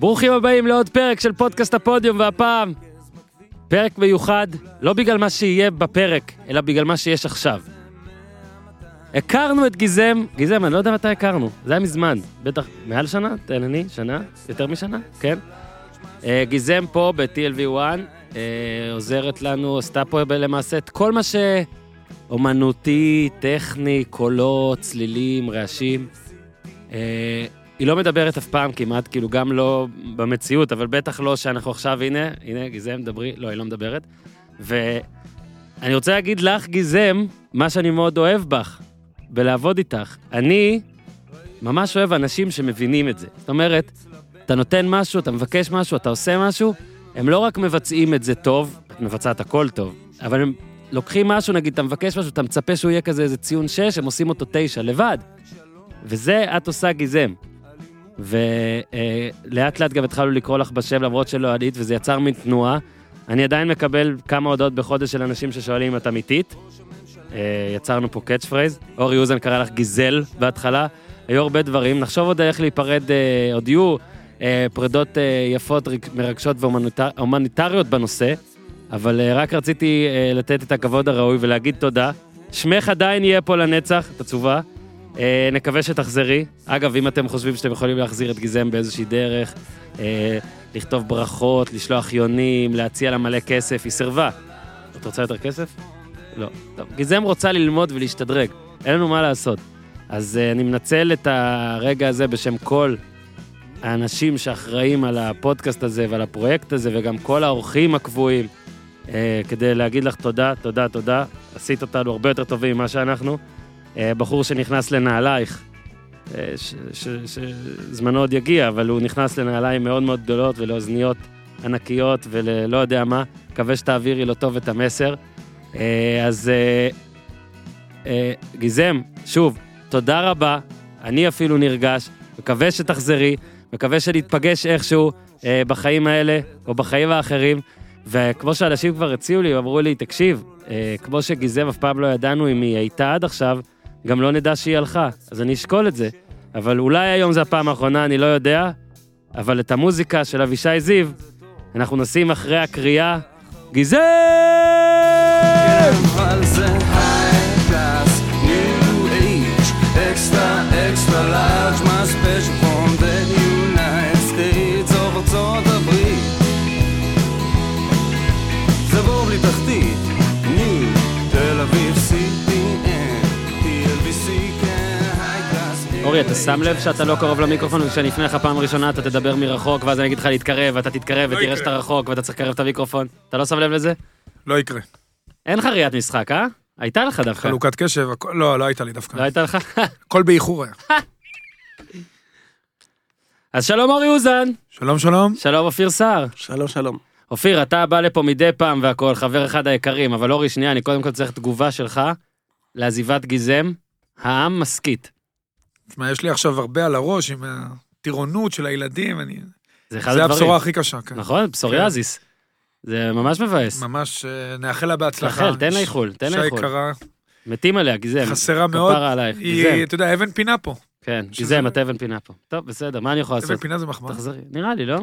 ברוכים הבאים לעוד פרק של פודקאסט הפודיום, והפעם פרק מיוחד, לא בגלל מה שיהיה בפרק, אלא בגלל מה שיש עכשיו. הכרנו את גיזם, גיזם, אני לא יודע מתי הכרנו, זה היה מזמן, בטח מעל שנה, תן אני, שנה, יותר משנה, כן? אה, גיזם פה ב-TLV1, אה, עוזרת לנו, עשתה פה למעשה את כל מה שאומנותי, טכני, קולות, צלילים, רעשים. היא לא מדברת אף פעם כמעט, כאילו גם לא במציאות, אבל בטח לא שאנחנו עכשיו, הנה, הנה, גיזם, דברי, לא, היא לא מדברת. ואני רוצה להגיד לך, גיזם, מה שאני מאוד אוהב בך, בלעבוד איתך. אני ממש אוהב אנשים שמבינים את זה. זאת אומרת, אתה נותן משהו, אתה מבקש משהו, אתה עושה משהו, הם לא רק מבצעים את זה טוב, את מבצעת הכל טוב, אבל הם לוקחים משהו, נגיד, אתה מבקש משהו, אתה מצפה שהוא יהיה כזה איזה ציון 6, הם עושים אותו 9, לבד. וזה את עושה גיזם. ולאט לאט גם התחלנו לקרוא לך בשם למרות שלא עלית, וזה יצר מין תנועה. אני עדיין מקבל כמה הודעות בחודש של אנשים ששואלים אם את אמיתית. אה, יצרנו פה catchphrase. אורי אוזן קרא לך גיזל בהתחלה. היו הרבה דברים, נחשוב עוד איך להיפרד, אה, עוד יהיו אה, פרידות יפות, מרגשות והומניטריות בנושא, אבל רק רציתי לתת את הכבוד הראוי ולהגיד תודה. שמך עדיין יהיה פה לנצח, את עצובה. אה, נקווה שתחזרי. אגב, אם אתם חושבים שאתם יכולים להחזיר את גיזם באיזושהי דרך, אה, לכתוב ברכות, לשלוח יונים, להציע לה מלא כסף, היא סירבה. את רוצה יותר כסף? לא. טוב, גיזם רוצה ללמוד ולהשתדרג, אין לנו מה לעשות. אז אה, אני מנצל את הרגע הזה בשם כל האנשים שאחראים על הפודקאסט הזה ועל הפרויקט הזה, וגם כל האורחים הקבועים, אה, כדי להגיד לך תודה, תודה, תודה. עשית אותנו הרבה יותר טובים ממה שאנחנו. אה, בחור שנכנס לנעלייך, אה, שזמנו עוד יגיע, אבל הוא נכנס לנעליים מאוד מאוד גדולות ולאוזניות ענקיות וללא יודע מה. מקווה שתעבירי לו טוב את המסר. אה, אז גיזם, שוב, תודה רבה, אני אפילו נרגש, מקווה שתחזרי, מקווה שנתפגש איכשהו בחיים האלה או בחיים האחרים. וכמו שאנשים כבר הציעו לי, אמרו לי, תקשיב, כמו שגיזם אף פעם לא ידענו אם היא הייתה עד עכשיו, גם לא נדע שהיא הלכה, אז אני אשקול את זה. אבל אולי היום זה הפעם האחרונה, אני לא יודע, אבל את המוזיקה של אבישי זיו, אנחנו נשים אחרי הקריאה, גזעם! אורי, אתה שם לב שאתה לא קרוב למיקרופון, וכשאני אפנה לך פעם ראשונה אתה תדבר מרחוק, ואז אני אגיד לך להתקרב, ואתה תתקרב, לא ותראה שאתה רחוק, ואתה צריך לקרב את המיקרופון. אתה לא שם לב לזה? לא יקרה. אין לך ראיית משחק, אה? הייתה לך דווקא. חלוקת קשב, לא, לא הייתה לי דווקא. לא הייתה לך? הכל באיחור היה. אז שלום אורי אוזן. שלום, שלום. שלום אופיר סער. שלום, שלום. אופיר, אתה בא לפה מדי פעם והכל, חבר אחד היקרים, אבל אורי, שנייה, אני קודם כל צריך תגובה שלך לעזיבת גיזם. העם מסכית. תשמע, יש לי עכשיו הרבה על הראש עם הטירונות של הילדים, אני... זה אחד הדברים. זה הבשורה הכי קשה, כן. נכון, פסוריאזיס. כן. זה ממש מבאס. ממש, אה, נאחל לה בהצלחה. נאחל, תן לה איחול, תן לה איחול. מתים עליה, גיזם. חסרה מאוד. כפרה עלייך, היא, אתה יודע, אבן פינה פה. כן, גיזם, את אבן פינה פה. טוב, בסדר, מה אני יכול לעשות? אבן פינה זה מחמאה. תחזרי, נראה לי, לא?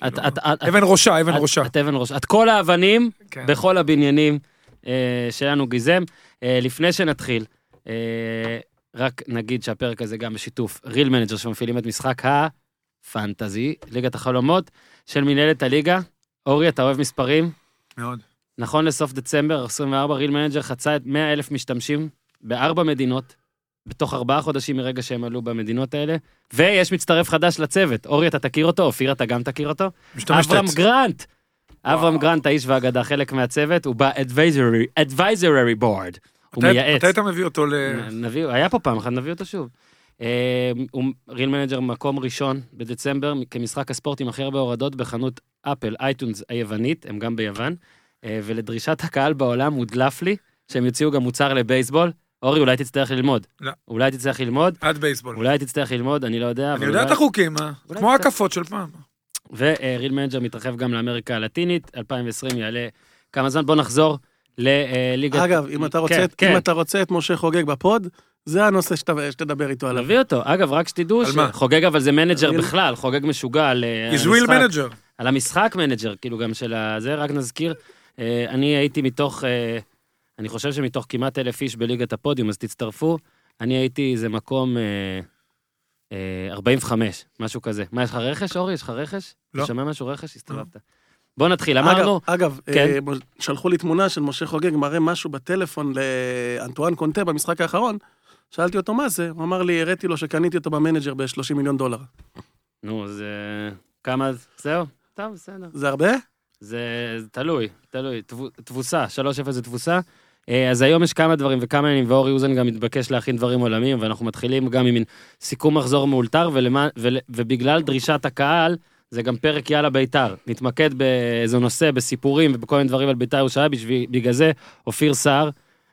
כאילו, אבן ראשה, אבן ראשה. את אבן ראשה. את כל האבנים כן. בכל הבניינים אה, שלנו גיזם. אה, לפני שנתחיל, רק נגיד שהפרק הזה גם בשיתוף Real Manager שמפעילים את משחק ה fantasy, ליגת החלומות של מנהלת הליגה. אורי, אתה אוהב מספרים? מאוד. נכון לסוף דצמבר 24, Real Manager חצה את 100 אלף משתמשים בארבע מדינות, בתוך ארבעה חודשים מרגע שהם עלו במדינות האלה, ויש מצטרף חדש לצוות. אורי, אתה תכיר אותו? אופיר, אתה גם תכיר אותו? משתמשת. אברהם גרנט. אברהם גרנט, האיש והאגדה, חלק מהצוות, הוא ב-advisory board. הוא מייעץ. מתי אתה מביא אותו ל... נביא, היה פה פעם אחת, נביא אותו שוב. אה, הוא Real Manager מקום ראשון בדצמבר כמשחק הספורט עם הכי הרבה הורדות בחנות אפל, iTunes היוונית, הם גם ביוון, אה, ולדרישת הקהל בעולם הודלף לי שהם יוציאו גם מוצר לבייסבול. אורי, אולי תצטרך ללמוד. לא. אולי תצטרך ללמוד. עד בייסבול. אולי תצטרך ללמוד, אני לא יודע. אני יודע את החוקים, אה? כמו הקפות של פעם. וריל מנג'ר מתרחב גם לאמריקה הלטינית, 2020 יעלה כמה זמן, בוא נחזור לליגת... אגב, אם אתה, רוצה, כן, כן. אם אתה רוצה את משה חוגג בפוד, זה הנושא שת- שתדבר איתו עליו. נביא אותו. אגב, רק שתדעו? שחוגג אבל זה מנג'ר אני- בכלל, חוגג משוגע על אה, המשחק. manager. על המשחק מנג'ר, כאילו גם של הזה, רק נזכיר, אה, אני הייתי מתוך, אה, אני חושב שמתוך כמעט אלף איש בליגת הפודיום, אז תצטרפו, אני הייתי איזה מקום אה, אה, 45, משהו כזה. מה, יש לך רכש, אורי? יש לך רכש? לא. אתה שומע משהו רכש? הסתובבת. בוא נתחיל, אמרנו, אגב, כן. אה, מ- שלחו לי תמונה של משה חוגג מראה משהו בטלפון לאנטואן קונטה במשחק האחרון. שאלתי אותו מה זה, הוא אמר לי, הראיתי לו שקניתי אותו ב manager ב-30 מיליון דולר. נו, אז אה, כמה, זהו, טוב, בסדר. זה הרבה? זה זה תלוי, תלוי, תבו- תבוסה, 3-0 זה תבוסה. אה, אז היום יש כמה דברים וכמה ימים, ואורי אוזן גם מתבקש להכין דברים עולמיים, ואנחנו מתחילים גם עם סיכום מחזור מאולתר, ולמה, ול, ובגלל דרישת הקהל, זה גם פרק יאללה בית"ר. נתמקד באיזה נושא, בסיפורים ובכל מיני דברים על בית"ר ירושלים, בגלל זה אופיר סער,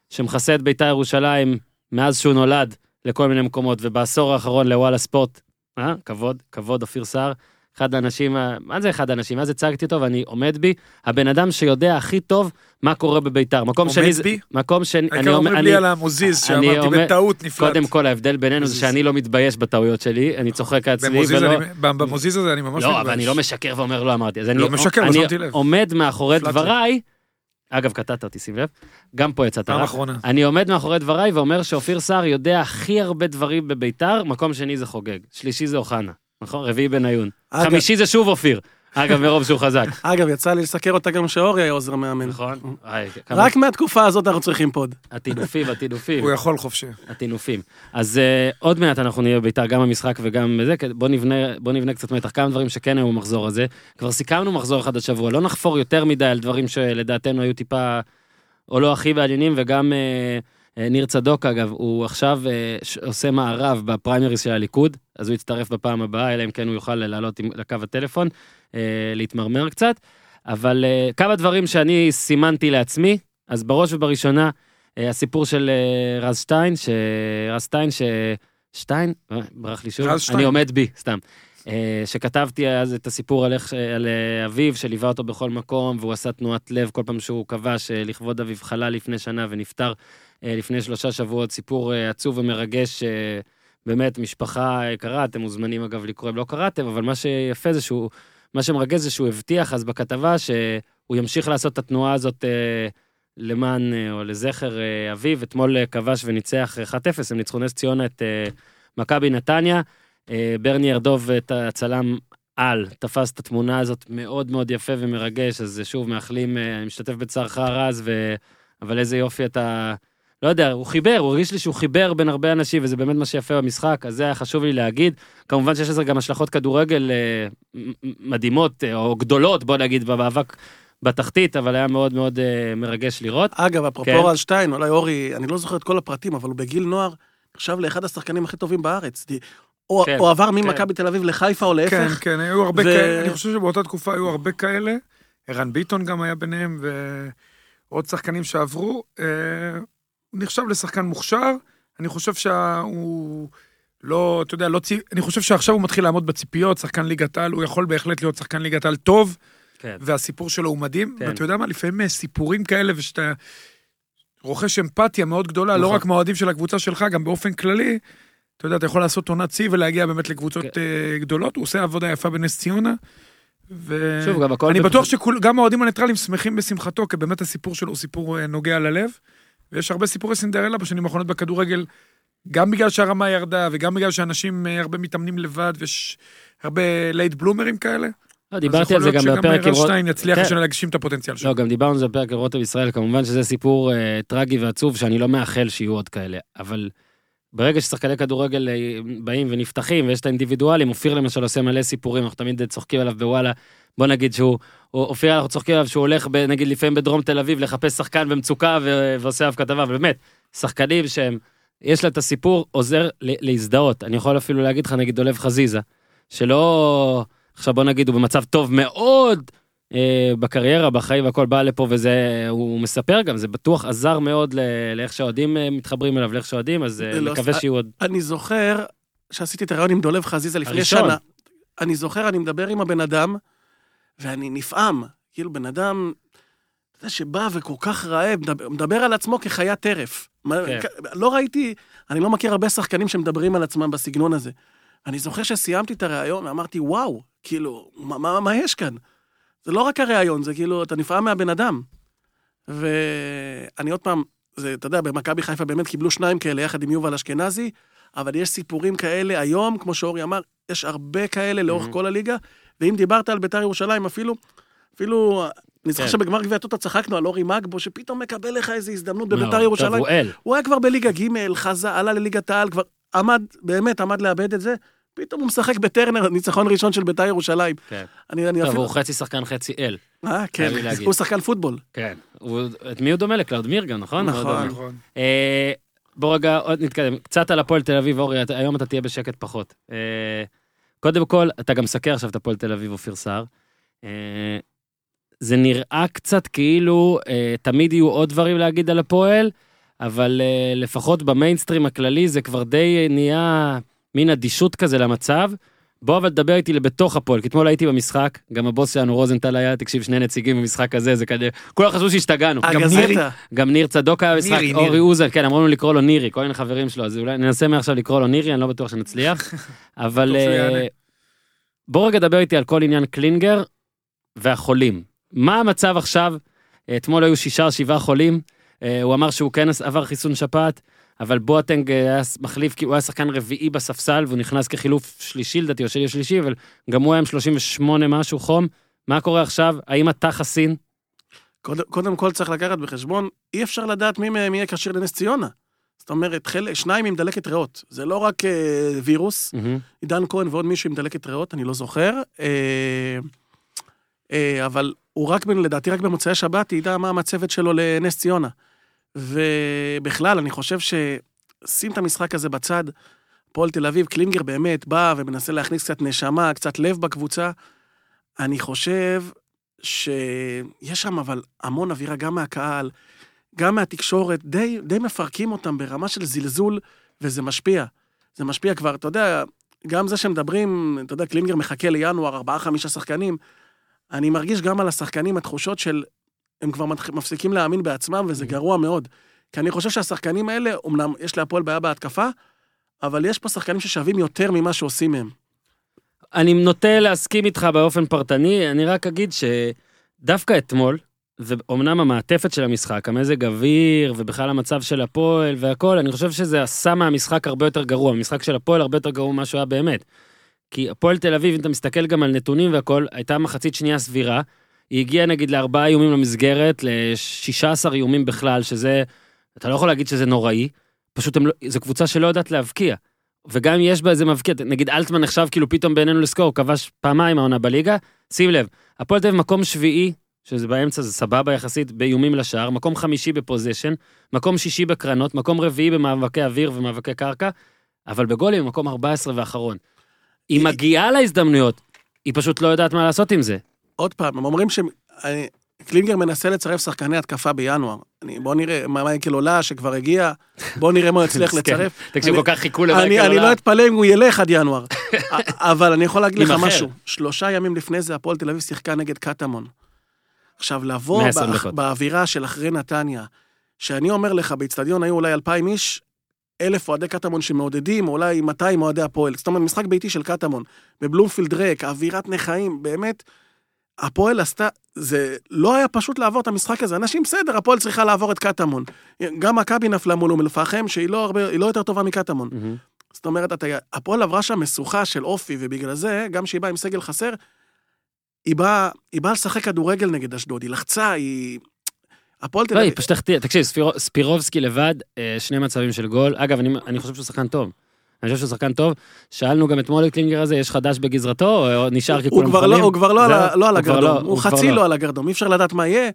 שמכסה את בית"ר ירושלים מאז שהוא נולד לכל מיני מקומות, ובעשור האחרון לוואלה ספורט, אה? כבוד, כבוד אופיר סער. אחד האנשים, מה זה אחד האנשים? אז הצגתי אותו ואני עומד בי, הבן אדם שיודע הכי טוב מה קורה בביתר. מקום עומד שני, בי? מקום שני, אני העיקר אומר, אומרים אני, לי על המוזיז, אני שאמרתי בטעות נפלט. קודם כל ההבדל בינינו זה. שאני לא מתבייש בטעויות שלי, אני צוחק עצמי ולא... אני- במוזיז הזה אני ממש מתבייש. לא, אבל אני לא משקר ואומר לא אמרתי. אז אני, לא משקר, לא אני שמתי לב. עומד מאחורי. דבריי, אגב, קטעת אותי, שים לב, גם פה יצאת פעם רע. אחרונה. אני עומד מאחורי דבריי ואומר שאופיר סער יודע הכי הרבה דברים בביתר, מקום שני זה חוגג, שלישי זה אוחנה, נכון? רביעי בניון. אגב- חמישי זה שוב אופיר, אגב, מרוב שהוא חזק. אגב, יצא לי לסקר אותה גם שאורי היה עוזר מאמן. נכון? רק מהתקופה הזאת אנחנו צריכים פוד. הטינופים, הטינופים. הוא יכול חופשי. הטינופים. אז uh, עוד מעט אנחנו נהיה בביתר, גם במשחק וגם בזה, כי בוא נבנה, קצת מתח, כמה דברים שכן היו במחזור הזה. כבר סיכמנו מחזור אחד השבוע, לא נחפור יותר מדי על דברים שלדעתנו היו טיפה, או לא הכי מעניינים, וגם uh, ניר צדוק אגב, הוא עכשיו ש- עושה מערב בפריימריס של הליכוד, אז הוא יצטרף בפעם הבאה, אלא אם כן הוא יוכל לעלות לקו הטלפון, uh, להתמרמר קצת. אבל כמה דברים שאני סימנתי לעצמי, אז בראש ובראשונה, אה, הסיפור של אה, רז שטיין, ש... רז שטיין, ש... שטיין? אה, ברח לי שוב. רז שטיין. אני עומד בי, סתם. אה, שכתבתי אז את הסיפור על, איך, על אה, אביו, שליווה אותו בכל מקום, והוא עשה תנועת לב כל פעם שהוא כבש אה, לכבוד אביו חלה לפני שנה ונפטר אה, לפני שלושה שבועות. סיפור אה, עצוב ומרגש, אה, באמת, משפחה יקרה, אתם מוזמנים אגב לקרוא אם לא קראתם, אבל מה שיפה זה שהוא, מה שמרגש זה שהוא הבטיח אז בכתבה שהוא ימשיך לעשות את התנועה הזאת אה, למען, אה, או לזכר אה, אביו. אתמול אה, כבש וניצח 1-0, הם ניצחו נס ציונה את אה, מכבי נתניה. אה, ברני ארדוב, את הצלם על, תפס את התמונה הזאת מאוד מאוד יפה ומרגש, אז אה, שוב מאחלים, אה, אני משתתף בצערך רז, ו... אבל איזה יופי אתה... לא יודע, הוא חיבר, הוא הרגיש לי שהוא חיבר בין הרבה אנשים, וזה באמת מה שיפה במשחק, אז זה היה חשוב לי להגיד. כמובן שיש לזה גם השלכות כדורגל אה, מדהימות, אה, או גדולות, בוא נגיד, במאבק בתחתית, אבל היה מאוד מאוד אה, מרגש לראות. אגב, אפרופו כן. רז שטיין, אולי אורי, אני לא זוכר את כל הפרטים, אבל הוא בגיל נוער נחשב לאחד השחקנים הכי טובים בארץ. די- או כן, או עבר ממכבי תל אביב לחיפה או כן, להפך. כן, היו הרבה ו- כאלה, אני חושב שבאותה תקופה היו הרבה כאלה. ערן ביטון גם היה ביניהם, ועוד שחקנים שעברו. אה, הוא נחשב לשחקן מוכשר, אני חושב שהוא לא, אתה יודע, לא צי... אני חושב שעכשיו הוא מתחיל לעמוד בציפיות, שחקן ליגת על, הוא יכול בהחלט להיות שחקן ליגת על טוב, כן. והסיפור שלו הוא מדהים. כן. ואתה יודע מה, לפעמים סיפורים כאלה, ושאתה רוכש אמפתיה מאוד גדולה, לא נכון. רק מהאוהדים של הקבוצה שלך, גם באופן כללי, אתה יודע, אתה יכול לעשות עונת שיא ולהגיע באמת לקבוצות כן. אה, גדולות, הוא עושה עבודה יפה בנס ציונה. ו... שוב, גם הכל... אני בטוח שגם האוהדים הניטרלים שמחים בשמחתו, כי באמת הסיפור שלו הוא סיפור אה, נוגע ללב. ויש הרבה סיפורי סינדרלה בשנים האחרונות בכדורגל, גם בגלל שהרמה ירדה, וגם בגלל שאנשים אה, הרבה מתאמנים לבד, ויש הרבה late bloomer ים כאלה. לא, דיברתי על אז זה יכול גם להיות בפרק שגם עם רז רוט... שטיין יצליח כן. השנה להגשים את הפוטנציאל שלו. לא, גם דיברנו על זה בפרק על רוטב ישראל, כמובן שזה סיפור אה, טרגי ועצוב, שאני לא מאחל שיהיו עוד כאלה, אבל ברגע ששחקני כדורגל אה, באים ונפתחים, ויש את האינדיבידואלים, אופיר למשל עושה מלא סיפורים, אנחנו תמיד צוחקים עליו בוואלה, בוא נגיד שהוא, הוא- אופיר, אנחנו צוחקים עליו שהוא הולך, ב, נגיד לפעמים בדרום תל אביב, לחפש שחקן במצוקה ו- ועושה עליו כתבה, אבל באמת, שחקנים שהם, יש לה את הסיפור, עוזר להזדהות. אני יכול אפילו להגיד לך, נגיד דולב חזיזה, שלא, עכשיו בוא נגיד, הוא במצב טוב מאוד, בקריירה, בחיים והכל בא לפה וזה, הוא מספר גם, זה בטוח עזר מאוד לאיך שהאוהדים אה, מתחברים אליו, לאיך שהאוהדים, אז אה, לא, מקווה אה, שיהיו עוד. אני זוכר שעשיתי את הרעיון עם דולב חזיזה לפני. שנה. אני זוכר, אני מדבר עם הבן אדם, ואני נפעם. כאילו, בן אדם, זה שבא וכל כך רעב, מדבר, מדבר על עצמו כחיית טרף. כן. לא ראיתי, אני לא מכיר הרבה שחקנים שמדברים על עצמם בסגנון הזה. אני זוכר שסיימתי את הריאיון ואמרתי, וואו, כאילו, מה, מה, מה יש כאן? זה לא רק הריאיון, זה כאילו, אתה נפעם מהבן אדם. ואני עוד פעם, זה, אתה יודע, במכבי חיפה באמת קיבלו שניים כאלה יחד עם יובל אשכנזי, אבל יש סיפורים כאלה היום, כמו שאורי אמר, יש הרבה כאלה לאורך Mhm. כל הליגה, ואם דיברת על בית"ר ירושלים, אפילו, אפילו, אני זוכר כן. שבגמר גביע טוטו צחקנו על אורי מגבו, שפתאום מקבל לך איזו הזדמנות בבית"ר מאוד. טוב, ירושלים. הוא היה כבר בליגה ג', חזה, עלה לליגת העל, כבר עמד, באמת עמד לאבד את זה, פתאום הוא משחק בטרנר, ניצחון ראשון של בית"ר ירושלים. כן. אני, אני טוב, אפילו... הוא חצי שחקן חצי אל. אה, כן. הוא שחקן פוטבול. כן. הוא- את מי הוא דומה? לקלאודמיר גם, נכון? נכון. נכון. אה, בוא רגע עוד נתקדם. קצת על הפועל תל אביב, אורי, היום אתה תהיה בשקט פחות. אה, קודם כל, אתה גם מסקר עכשיו את הפועל תל אביב, אופיר סער. אה, זה נראה קצת כאילו אה, תמיד יהיו עוד דברים להגיד על הפועל, אבל אה, לפחות במיינסטרים הכללי זה כבר די נהיה מין אדישות כזה למצב. בוא אבל תדבר איתי בתוך הפועל, כי אתמול הייתי במשחק, גם הבוס שלנו רוזנטל היה, תקשיב, שני נציגים במשחק הזה, זה כזה, כולם חשבו שהשתגענו. אה, גם. נירי. גם ניר צדוק היה במשחק, נירי, אורי. אוזן, כן, אמרו לנו לקרוא לו נירי, כל מיני חברים שלו, אז אולי ננסה מעכשיו לקרוא לו נירי, אני לא בטוח שנצליח. אבל. אה, בוא רגע דבר איתי על כל עניין קלינגר והחולים. מה המצב עכשיו? אתמול היו שישה או שבעה חולים, אה, הוא אמר שהוא כן עבר חיסון שפעת, אבל בואטנג אה, היה מחליף, כי הוא היה שחקן רביעי בספסל, והוא נכנס כחילוף שלישי לדעתי, או שני שלישי, אבל גם הוא היה עם 38 משהו חום. מה קורה עכשיו? האם אתה חסין? קודם, קודם כל צריך לקחת בחשבון, אי אפשר לדעת מי מהם יהיה כשיר לנס ציונה. זאת אומרת, חלק, שניים עם דלקת ריאות. זה לא רק אה, וירוס, מהמם. עידן כהן ועוד מישהו עם דלקת ריאות, אני לא זוכר. אה, אה, אבל הוא רק, לדעתי, רק במוצאי שבת ידע מה המצבת שלו לנס ציונה. ובכלל, אני חושב שים את המשחק הזה בצד. הפועל תל אביב, קלינגר באמת בא ומנסה להכניס קצת נשמה, קצת לב בקבוצה. אני חושב שיש שם אבל המון אווירה, גם מהקהל, גם מהתקשורת, די, די מפרקים אותם ברמה של זלזול, וזה משפיע. זה משפיע כבר, אתה יודע, גם זה שמדברים, אתה יודע, קלינגר מחכה לינואר, ארבעה, חמישה שחקנים. אני מרגיש גם על השחקנים התחושות של, הם כבר מפסיקים להאמין בעצמם, וזה גרוע מאוד. כי אני חושב שהשחקנים האלה, אמנם יש להפועל בעיה בהתקפה, אבל יש פה שחקנים ששווים יותר ממה שעושים מהם. אני נוטה להסכים איתך באופן פרטני, אני רק אגיד שדווקא אתמול, ואומנם המעטפת של המשחק, המזג אוויר, ובכלל המצב של הפועל והכל, אני חושב שזה עשה מהמשחק הרבה יותר גרוע. המשחק של הפועל הרבה יותר גרוע ממה שהוא היה באמת. כי הפועל תל אביב, אם אתה מסתכל גם על נתונים והכל, הייתה מחצית שנייה סבירה. היא הגיעה נגיד לארבעה איומים למסגרת, ל-16 איומים בכלל, שזה, אתה לא יכול להגיד שזה נוראי, פשוט הם לא, זו קבוצה שלא יודעת להבקיע. וגם אם יש בה איזה מבקיע, נגיד אלטמן נחשב כאילו פתאום בעינינו לסקור, הוא כבש פעמיים העונה בליגה, שים לב, הפועל תל אביב מקום שביעי, שזה באמצע, זה סבבה יחסית, באיומים לשער, מקום חמישי בפוזיישן, מקום שישי בקרנות, מקום רביעי במאבקי אוויר ומאבקי קרקע, אבל בגולים מקום 14 ואחרון. היא- מגיעה להזדמנויות, היא פשוט לא יודעת מה לעשות עם זה. עוד פעם, הם אומרים שקלינגר מנסה לצרף שחקני התקפה בינואר. אני, בוא נראה, מייקל עולה שכבר הגיע, בוא נראה מה הוא יצליח מסכן. לצרף. תקשיב, אני- כל כך חיכו אני, למייקל אני עולה. לא אתפלא אם הוא ילך עד ינואר. אבל אני יכול להגיד לך. משהו. שלושה ימים לפני זה הפועל תל אביב שיחקה נגד קטמון. עכשיו, לבוא 120 באח- דקות. באווירה של אחרי נתניה, שאני אומר לך, באיצטדיון היו אולי אלפיים איש, אלף אוהדי קטמון שמעודדים, או אולי 200 אוהדי הפועל. זאת אומרת, משחק ביתי של קטמון, בבלומפילד ריק, אווירת נכאים, באמת, הפועל עשתה, זה לא היה פשוט לעבור את המשחק הזה. אנשים, בסדר, הפועל צריכה לעבור את קטמון. גם מכבי נפלה מול אום אל-פחם, שהיא לא, הרבה, היא לא יותר טובה מקטמון. מהמם. זאת אומרת, אתה, הפועל עברה שם משוכה של אופי, ובגלל זה, גם כשהיא באה עם סגל חסר, היא באה, היא באה לשחק כדורגל נגד אשדוד, היא לחצה, היא... הפועל תל לא, היא אביב... פשוט החטיאה, תקשיב, ספירו- ספירובסקי לבד, אה, שני מצבים של גול. אגב, אני, אני חושב שהוא שחקן טוב. אני חושב שהוא שחקן טוב. שאלנו גם אתמול את קלינגר הזה, יש חדש בגזרתו, או נשאר כי הוא כולם כבר לא? הוא כבר לא, על, ה- זהו, לא על הוא כבר הגרדום, לא, הוא כבר חצי לא. לא על הגרדום, אי אפשר לדעת מה יהיה,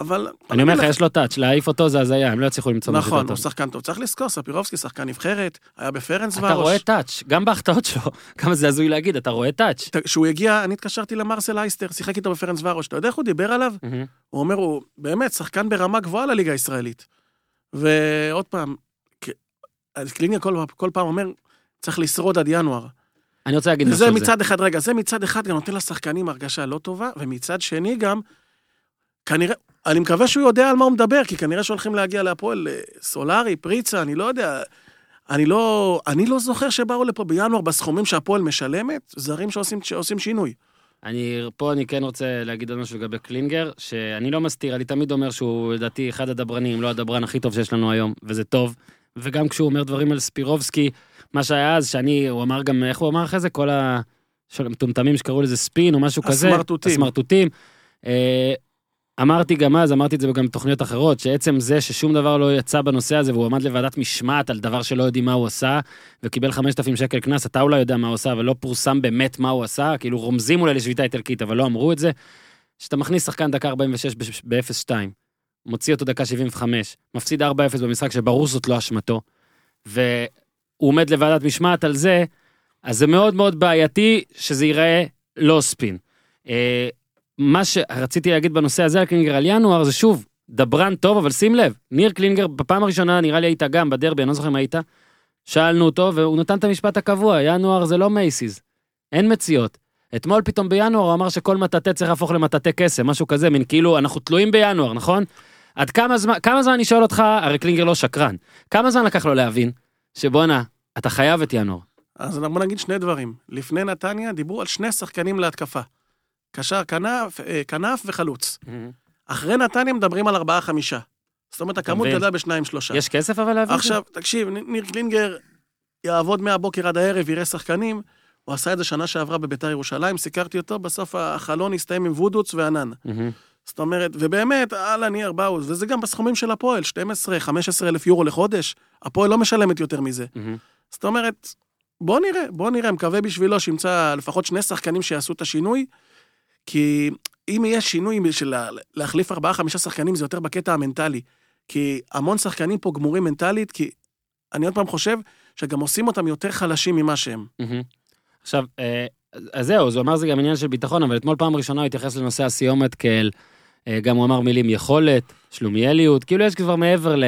אבל... אני אומר לך, יש לו טאץ', להעיף אותו זה הזיה, הם לא יצליחו למצוא משהו נכון, יותר הוא טוב. שחקן טוב. צריך לזכור, ספירובסקי שחקן נבחרת, היה בפרנס אתה רואה ורוש. טאץ', גם בהחטאות שלו, כמה זה הזוי להגיד, אתה רואה טאץ'. כשהוא הגיע, אני התקשרתי למרסל אייסטר, שיחק איתו בפרנס ורוש. אתה יודע איך הוא דיבר עליו? הוא אומר, הוא באמת שחקן ברמה גבוהה לליגה הישראלית. ועוד פעם, קלינגר כל, כל פעם אומר, צריך לשרוד עד ינואר. אני רוצה להגיד משהו וזה על זה. מצד אחד, רגע, זה מצד אחד גם נותן לשחקנים הרגשה לא טובה, ומצד שני גם, כנראה, אני מקווה שהוא יודע על מה הוא מדבר, כי כנראה שהולכים להגיע להפועל אה, סולארי, פריצה, אני לא יודע. אני לא, אני לא זוכר שבאו לפה בינואר בסכומים שהפועל משלמת, זרים שעושים, שעושים שינוי. אני, פה אני כן רוצה להגיד עוד משהו לגבי קלינגר, שאני לא מסתיר, אני תמיד אומר שהוא לדעתי אחד הדברנים, אם לא הדברן הכי טוב שיש לנו היום, וזה טוב. וגם כשהוא אומר דברים על ספירובסקי, מה שהיה אז, שאני, הוא אמר גם, איך הוא אמר אחרי זה? כל המטומטמים שקראו לזה ספין או משהו כזה. הסמרטוטים. הסמרטוטים. אה, אמרתי גם אז, אמרתי את זה גם בתוכניות אחרות, שעצם זה ששום דבר לא יצא בנושא הזה והוא עמד לוועדת משמעת על דבר שלא יודעים מה הוא עשה, וקיבל 5,000 שקל קנס, אתה אולי יודע מה הוא עשה, אבל לא פורסם באמת מה הוא עשה, כאילו רומזים אולי לשביתה איטלקית, אבל לא אמרו את זה. שאתה מכניס שחקן דקה 46 ב-0-2, מוציא אותו דקה 75, מפסיד 4-0 במשחק שברור זאת לא אשמתו, והוא עומד לוועדת משמעת על זה, אז זה מאוד מאוד בעייתי שזה ייראה לא ספין. אה, מה שרציתי להגיד בנושא הזה על קלינגר על ינואר זה שוב, דברן טוב, אבל שים לב, ניר קלינגר בפעם הראשונה, נראה לי היית גם בדרבי, אני לא זוכר אם היית, שאלנו אותו, והוא נתן את המשפט הקבוע, ינואר זה לא Macy's, אין מציאות. אתמול פתאום בינואר הוא אמר שכל מטאטא צריך להפוך למטאטא קסם, משהו כזה, מין כאילו, אנחנו תלויים בינואר, נכון? עד כמה זמן, כמה זמן אני שואל אותך, הרי קלינגר לא שקרן, כמה זמן לקח לו להבין שבואנה, אתה חייב את ינואר. אז בוא נגיד שני דברים. לפני נתניה דיברו על שני שחקנים להתקפה. קשר כנף, אה, כנף וחלוץ. אחרי נתניה מדברים על ארבעה-חמישה. זאת אומרת, הכמות? גדלה בשניים-שלושה. יש כסף אבל להביא את זה? עכשיו, תקשיב, ניר קלינגר יעבוד מהבוקר עד הערב, יראה שחקנים. הוא עשה את זה שנה שעברה בביתר ירושלים, סיקרתי אותו, בסוף החלון הסתיים עם וודוץ וענן. מהמם. זאת אומרת, ובאמת, אהלן ניר באוז, וזה גם בסכומים של הפועל, 12-15 אלף יורו לחודש, הפועל לא משלמת יותר מזה. מהמם. זאת אומרת, בוא נראה, בוא נראה, מקווה בשבילו שימצא לפחות שני שחקנים שיעשו את השינוי, כי אם יהיה שינוי של לה- להחליף ארבעה-חמישה שחקנים, זה יותר בקטע המנטלי. כי המון שחקנים פה גמורים מנטלית, כי אני עוד פעם חושב שגם עושים אותם יותר חלשים ממה שהם. מהמם. עכשיו, אה, אז זהו, אז הוא אמר זה גם עניין של ביטחון, אבל אתמול פעם ראשונה הוא התייחס לנושא הסיומת כאל, גם הוא אמר מילים יכולת, שלומיאליות, כאילו יש כבר מעבר ל...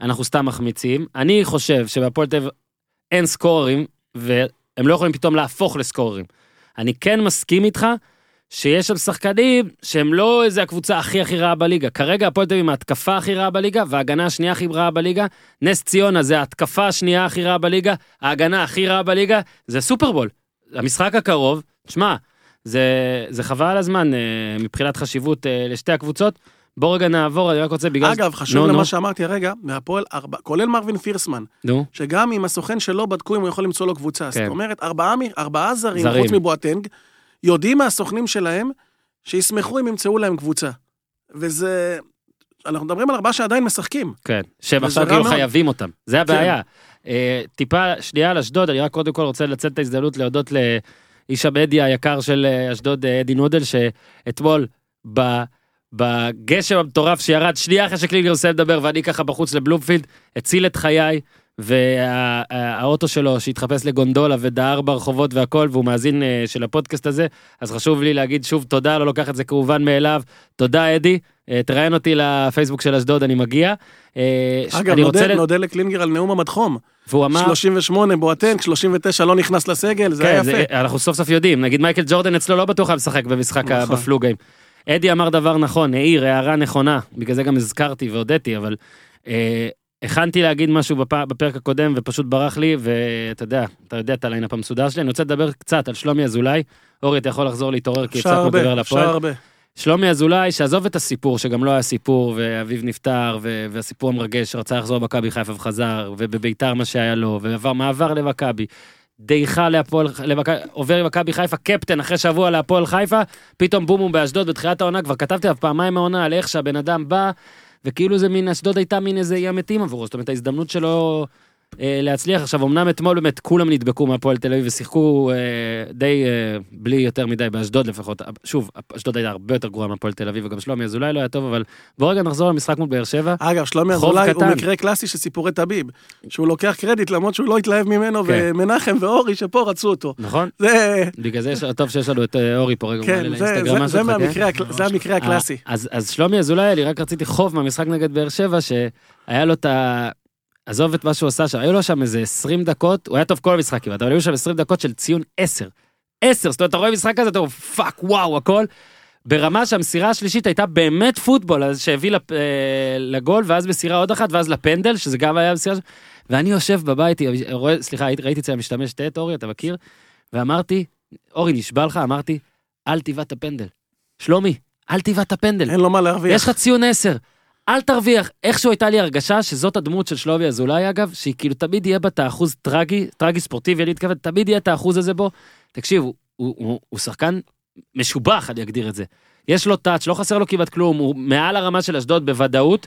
אנחנו סתם מחמיצים. אני חושב שבהפועל תל אביב אין סקוררים, והם לא יכולים פתאום להפוך לסקוררים. אני כן מסכים איתך שיש שם שחקנים שהם לא איזה הקבוצה הכי הכי רעה בליגה. כרגע הפועל תל אביב ההתקפה הכי רעה בליגה, וההגנה השנייה הכי רעה בליגה. נס ציונה זה ההתקפה השנייה הכי רעה בליגה, ההגנה הכי רעה בליגה, זה סופרבול. המשחק הקרוב, תשמע, זה, זה חבל על הזמן אה, מבחינת חשיבות אה, לשתי הקבוצות. בוא רגע נעבור, אני רק רוצה בגלל... אגב, חשוב נו, למה נו. שאמרתי הרגע, מהפועל ארבע, כולל מרווין פירסמן, נו, שגם עם הסוכן שלו בדקו אם הוא יכול למצוא לו קבוצה. כן. זאת אומרת, ארבעה, ארבעה זרים, זרים. חוץ מבואטנג, יודעים מהסוכנים שלהם שישמחו אם ימצאו להם קבוצה. וזה... אנחנו מדברים על ארבעה שעדיין משחקים. כן. שהם עכשיו כאילו. חייבים אותם, זה הבעיה. אה, טיפה, שנייה על אשדוד, אני רק קודם כל רוצה לנצל את ההזדמנות להודות לאיש המדיה היקר של אה, אשדוד, אה, אדי נודל, שאתמול. בגשם המטורף שירד שנייה אחרי שקלינגר מסיים לדבר ואני ככה בחוץ לבלומפילד, הציל את חיי, והאוטו שלו שהתחפש לגונדולה ודהר ברחובות והכל, והוא מאזין אה, של הפודקאסט הזה, אז חשוב לי להגיד שוב תודה, לא לוקח את זה כמובן מאליו. תודה אדי, אה, תראיין אותי לפייסבוק של אשדוד, אני מגיע. אה, אגב, אני נודה, רוצה ל- נודה לקלינגר על נאום המדחום. והוא אמר, 38 בואטנג, 39 לא נכנס לסגל, זה היה כן, יפה. זה, אנחנו סוף סוף יודעים, נגיד מייקל ג'ורדן אצלו לא בטוח היה משחק במשחק נכון. בפלוגאים. אדי אמר דבר נכון, העיר, הערה נכונה, בגלל זה גם הזכרתי והודיתי, אבל אה, הכנתי להגיד משהו בפ... בפרק הקודם ופשוט ברח לי, ואתה יודע, אתה יודע את ה lineup המסודר שלי, אני רוצה לדבר קצת על שלומי אזולאי. אורי, אתה יכול לחזור להתעורר כי הפסקנו לדבר הרבה, על אפשר. הרבה. שלומי אזולאי, שעזוב את הסיפור, שגם לא היה סיפור, ואביו נפטר, ו- והסיפור המרגש, שרצה לחזור במכבי חיפה וחזר, ובביתר מה שהיה לו, ועבר מעבר למכבי. דעיכה להפועל, למכבי- עובר למכבי חיפה, קפטן אחרי שבוע להפועל חיפה, פתאום בום הוא באשדוד בתחילת העונה, כבר כתבתי עליו פעמיים העונה על איך שהבן אדם בא, וכאילו זה מין, אשדוד הייתה מין איזה אי המתים עבורו, זאת אומרת ההזדמנות שלו להצליח. עכשיו אמנם אתמול באמת כולם נדבקו מהפועל תל אביב ושיחקו אה, די אה, בלי יותר מדי באשדוד לפחות. שוב, אשדוד הייתה הרבה יותר גרועה מהפועל תל אביב וגם שלומי אזולאי לא היה טוב, אבל בוא רגע נחזור למשחק מול באר שבע. אגב, שלומי אזולאי הוא. מקרה קלאסי של סיפורי טביב, שהוא לוקח קרדיט למרות שהוא לא התלהב ממנו, כן. ומנחם ואורי שפה רצו אותו. נכון? זה, בגלל זה יש- טוב שיש לנו את אה, אורי פה רגע, הוא כן, זה- זה- זה תחכה. מהמקרה הקל- זה המקרה הקלאסי. אה, אז, אז שלומי אזולאי, אני רק רציתי חוב מהמשחק נגד באר שבע, שהיה לו את ה... עזוב את מה שהוא עשה שם, היו לו שם איזה 20 דקות, הוא היה טוב כל המשחק כמעט, אבל היו שם 20 דקות של ציון 10. 10, זאת אומרת, אתה רואה משחק כזה, אתה אומר fuck, וואו, הכל. ברמה שהמסירה השלישית הייתה באמת פוטבול, אז שהביא לפ- אה, לגול, ואז מסירה עוד אחת, ואז לפנדל, שזה גם היה מסירה... ואני יושב בבית, רואה, סליחה, ראיתי אצל המשתמש ט', אורי, אתה מכיר? ואמרתי, אורי, נשבע לך, אמרתי, אל תיבעט את הפנדל. שלומי, אל תיבעט את הפנדל. אין לו מה להרוויח. יש לך ציון 10. אל תרוויח. איכשהו הייתה לי הרגשה שזאת הדמות של שלומי אזולאי אגב, שהיא כאילו תמיד יהיה בה את האחוז טרגי, טרגי ספורטיבי, אני מתכוון, תמיד יהיה את האחוז הזה בו. תקשיב, הוא, הוא, הוא, הוא שחקן משובח, אני אגדיר את זה. יש לו טאץ', לא חסר לו כמעט כלום, הוא מעל הרמה של אשדוד בוודאות,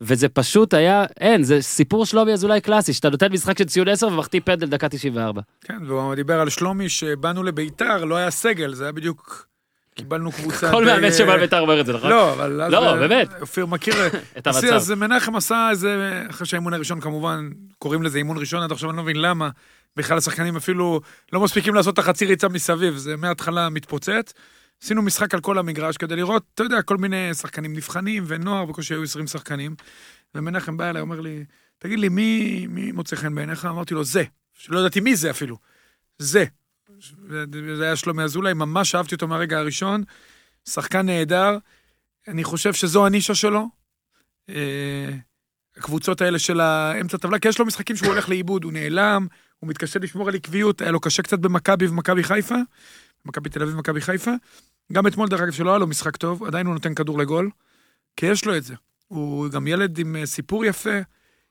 וזה פשוט היה, אין, זה סיפור שלומי אזולאי קלאסי, שאתה נותן משחק של ציון 10 ומחטיא פנדל דקה 94. כן, והוא דיבר על שלומי שבאנו לביתר, לא היה סגל, זה היה בדיוק... קיבלנו קבוצה... כל די- מאמן שבא לבית"ר אומר את זה, נכון? לא, אבל... לא, באמת. אופיר מכיר... את המצב. אז מנחם עשה איזה, אחרי שהאימון הראשון כמובן, קוראים לזה אימון ראשון, עד עכשיו אני לא מבין למה. בכלל השחקנים אפילו לא מספיקים לעשות את החצי ריצה מסביב, זה מההתחלה מתפוצץ. עשינו משחק על כל המגרש כדי לראות, אתה יודע, כל מיני שחקנים נבחנים ונוער, בקושי היו 20 שחקנים. ומנחם בא אליי, אומר לי, תגיד לי, מי, מי מוצא חן בעיניך? אמרתי לו, זה. שלא ידעתי מי זה אפילו. זה. זה היה שלומי אזולאי, ממש אהבתי אותו מהרגע הראשון. שחקן נהדר. אני חושב שזו הנישה שלו. אה, הקבוצות האלה של האמצע טבלה, כי יש לו משחקים שהוא הולך לאיבוד, הוא נעלם, הוא מתקשה לשמור על עקביות, היה לו קשה קצת במכבי ומכבי חיפה, מכבי תל אביב ומכבי חיפה. גם אתמול, דרך אגב, שלא היה לו משחק טוב, עדיין הוא נותן כדור לגול, כי יש לו את זה. הוא גם ילד עם אה, סיפור יפה,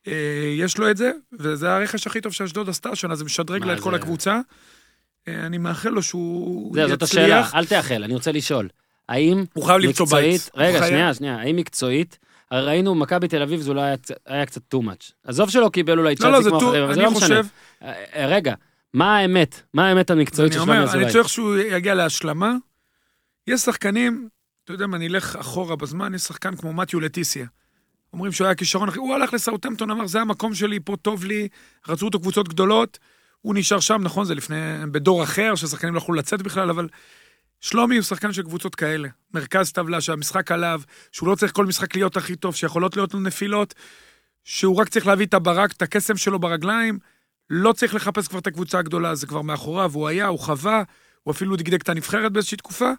אה, יש לו את זה, וזה הרכש הכי טוב שאשדוד עשתה השנה, זה משדרג לה את כל הקבוצה. אני מאחל לו שהוא זהו, זאת השאלה, יצליח. אל תאחל, אני רוצה לשאול. האם הוא חייב למצוא בית. רגע, חייב- שנייה, שנייה, האם מקצועית, ראינו מכבי תל אביב זה אולי היה היה קצת too much. עזוב שלא קיבל אולי לא, לא, צ'אנסי זה כמו טוב, אחרים, אבל זה לא משנה. חושב, אה, אה, רגע, מה האמת? מה האמת המקצועית של שלומי אומר, אזולאי? אני צריך שהוא יגיע להשלמה. יש שחקנים, אתה יודע מה, אני אלך אחורה בזמן, יש שחקן כמו מתיו לטיסיה. אומרים שהוא היה כישרון הוא הלך לסאוטמפטון, אמר, זה המקום שלי, פה טוב לי, רצו אותו קבוצות גדולות. הוא נשאר שם, נכון, זה לפני, בדור אחר, שהשחקנים לא יכלו לצאת בכלל, אבל שלומי הוא שחקן של קבוצות כאלה. מרכז טבלה, שהמשחק עליו, שהוא לא צריך כל משחק להיות הכי טוב, שיכולות להיות לו נפילות, שהוא רק צריך להביא את הברק, את הקסם שלו ברגליים, לא צריך לחפש כבר את הקבוצה הגדולה, זה כבר מאחוריו, הוא היה, הוא חווה, הוא אפילו דגדג את הנבחרת באיזושהי תקופה.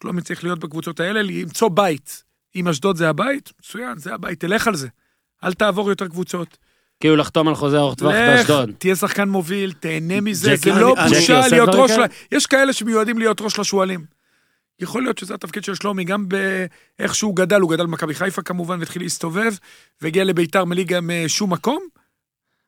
שלומי צריך להיות בקבוצות האלה, למצוא בית. אם אשדוד זה הבית, מצוין, זה הבית, תלך על זה. אל תעבור יותר קבוצות. כאילו לחתום על חוזה ארוך טווח לך, באשדוד. תהיה שחקן מוביל, תהנה מזה, זה לא בושה להיות ראש... יש כאלה שמיועדים להיות ראש לשועלים. יכול להיות שזה התפקיד של שלומי, גם באיך שהוא גדל, הוא גדל במכבי חיפה כמובן, והתחיל להסתובב, והגיע לביתר מליגה משום מקום.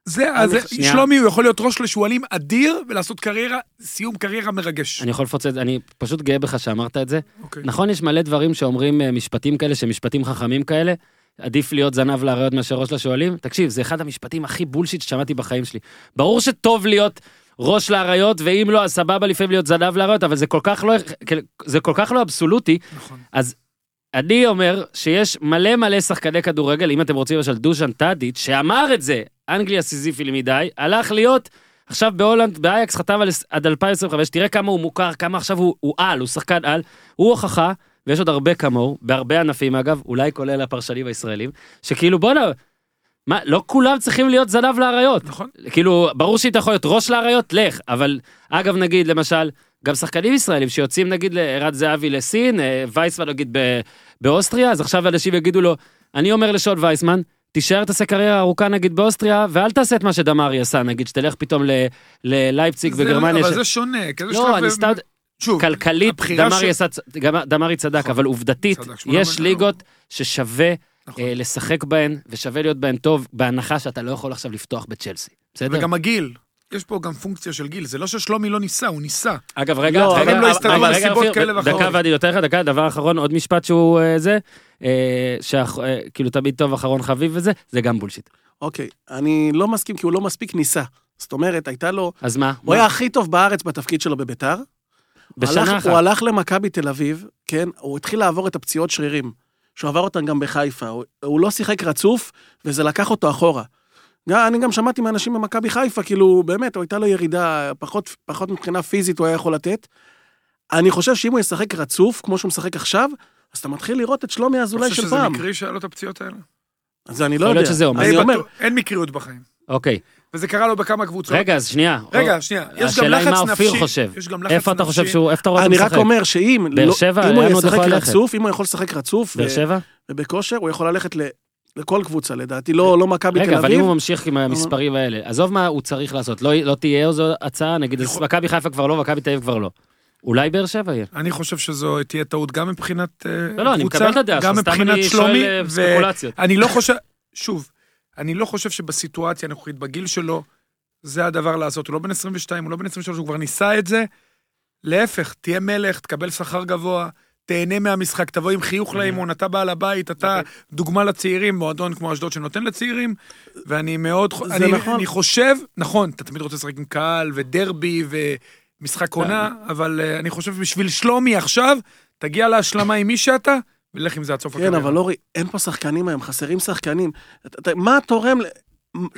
זה, אז. שלומי הוא יכול להיות ראש לשועלים אדיר, ולעשות קריירה, סיום קריירה מרגש. אני יכול לפוצץ, אני פשוט גאה בך שאמרת את זה. אוקיי. נכון, יש מלא דברים שאומרים אה, משפטים כאלה, שמשפטים חכמים כאלה. עדיף להיות זנב לאריות מאשר ראש לשועלים? תקשיב, זה אחד המשפטים הכי bullshit ששמעתי בחיים שלי. ברור שטוב להיות ראש לאריות, ואם לא, אז סבבה לפעמים להיות זנב לאריות, אבל זה כל כך לא, זה כל כך לא אבסולוטי. נכון. אז אני אומר שיש מלא מלא שחקני כדורגל, אם אתם רוצים למשל דושן טאדיץ', שאמר את זה, אנגליה סיזיפי מדי, הלך להיות עכשיו בהולנד, באייאקס חתם על עד 2025, תראה כמה הוא מוכר, כמה עכשיו הוא, הוא על, הוא שחקן על, הוא הוכחה, ויש עוד הרבה כמוהו, בהרבה ענפים אגב, אולי כולל הפרשנים הישראלים, שכאילו בואנה, מה, לא כולם צריכים להיות זנב לאריות. נכון. כאילו, ברור שאתה יכול להיות ראש לאריות, לך, אבל אגב, נגיד, למשל, גם שחקנים ישראלים שיוצאים נגיד לערד זהבי לסין, אה, וייסמן נגיד באוסטריה, אז עכשיו אנשים יגידו לו, אני אומר לשון וייסמן, תישאר תעשה קריירה ארוכה נגיד באוסטריה, ואל תעשה את מה שדמרי עשה, נגיד, שתלך פתאום ללייפציג זה- בגרמניה. אבל ש- זה שונה. כי זה לא, שלב- אני סתם, שוב, כלכלית, דמרי גם- דמרי צדק, נכון. אבל עובדתית, צדק, יש. ליגות ששווה נכון. אה, לשחק בהן, ושווה להיות בהן טוב, בהנחה שאתה לא יכול עכשיו לפתוח בצ'לסי. בסדר? וגם הגיל. יש פה גם פונקציה של גיל, זה לא ששלומי לא ניסה, הוא ניסה. אגב, רגע, לא, רגע, לא רגע, הסתדרו רגע, מסיבות רגע, כאלה ואחרות. דקה ואני נותן לך דקה, דבר אחרון, עוד משפט שהוא אה, זה, אה, שכאילו תמיד טוב אחרון חביב וזה, זה גם בולשיט. אוקיי, אני לא מסכים כי הוא לא מספיק ניסה. זאת אומרת, הייתה לו... אז מה? הוא היה הכי טוב בארץ בתפקיד שלו בביתר. בשנה הלך- אחת. הוא הלך למכבי תל אביב, כן? הוא התחיל לעבור את הפציעות שרירים. שהוא עבר אותן גם בחיפה. הוא, הוא לא שיחק רצוף, וזה לקח אותו אחורה. גם, אני גם שמעתי מאנשים במכבי חיפה, כאילו, באמת, הייתה לו ירידה, פחות, פחות מבחינה פיזית הוא היה יכול לתת. אני חושב שאם הוא ישחק רצוף, כמו שהוא משחק עכשיו, אז אתה מתחיל לראות את שלומי אני אזולאי חושב של שזה פעם. מקרי שהיה לו את הפציעות האלה. אז אני לא יכול יודע. להיות שזה אומר. אני אני אומר, אין מקריות בחיים. אוקיי, וזה קרה לו בכמה קבוצות. רגע, אז שנייה. רגע, שנייה, יש גם השאלה היא לחץ מה נפשי. אופיר חושב. יש גם לחץ איפה אתה חושב נפשי. שהוא, איפה אתה רואה אותו אני רק משחק? אומר שאם באר לא- שבע, אם הוא ישחק? רצוף, אם הוא יכול לשחק רצוף באר שבע? ובכושר, הוא יכול ללכת ל- לכל קבוצה לדעתי, לא לא מכבי תל רגע, אבל אביב. אם הוא ממשיך עם המספרים האלה, עזוב מה הוא צריך לעשות, לא לא תהיה איזו הצעה, נגיד, מכבי חיפה כבר לא, מכבי תל אביב כבר לא. אולי באר שבע יהיה. אני חושב שזו תהיה טעות גם מבחינת אה, לא, לא, אני קבוצה, מקבל את הדעה גם שלך, סתם מבחינת אני שלומי, שואל אה, ספקולציות. אני לא חושב, שוב, אני לא חושב שבסיטואציה הנוכחית, בגיל שלו, זה הדבר לעשות. הוא לא בן 22, הוא לא בן 23, הוא כבר ניסה את זה. להפך, תהיה מלך, תקבל שכר גבוה, תהנה מהמשחק, תבוא עם חיוך לאימון, אתה בעל הבית, אתה דוגמה לצעירים, מועדון כמו אשדוד שנותן לצעירים, ואני מאוד, אני, נכון. אני חושב, נכון, אתה תמיד רוצה לשחק עם קהל ודרבי ומשחק עונה, אבל אה, אני חושב בשביל שלומי עכשיו, תגיע להשלמה עם מי שאתה, ולך עם זה עד סוף כן, אבל אורי, אין פה שחקנים היום, חסרים שחקנים. מה תורם, ל-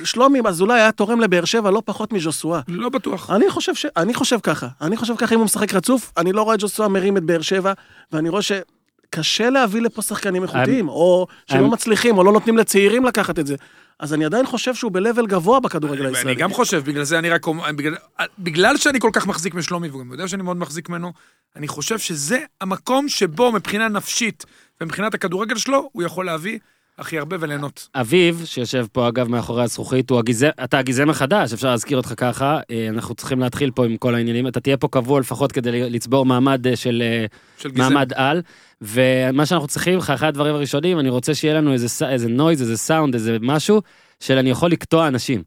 שלומי אזולאי היה תורם לבאר שבע לא פחות מז'וסואה. לא בטוח. אני חושב ש... אני חושב ככה. אני חושב ככה אם הוא משחק רצוף, אני לא רואה את ג'וסואה מרים את באר שבע, ואני רואה שקשה להביא לפה שחקנים איכותיים, או שלא אני- מצליחים, או לא נותנים לצעירים לקחת את זה. אז אני עדיין חושב שהוא ב-level גבוה בכדורגל אני הישראלי. גם חושב, בגלל זה אני רק אומר, בגלל, בגלל שאני כל כך מחזיק משלומי, וגם יודע שאני מאוד מחזיק ממנו, אני חושב שזה המקום שבו מבחינה נפשית ומבחינת הכדורגל שלו, הוא יכול להביא הכי הרבה וליהנות. אביב, שיושב פה אגב מאחורי הזכוכית, הוא הגזם, אתה הגזם החדש, אפשר להזכיר אותך ככה, אה, אנחנו צריכים להתחיל פה עם כל העניינים, אתה תהיה פה קבוע לפחות כדי לצבור מעמד אה, של אה, של. מעמד על, ומה שאנחנו צריכים, אחד הדברים הראשונים, אני רוצה שיהיה לנו איזה, איזה נויז, איזה סאונד, איזה משהו, של אני יכול לקטוע אנשים.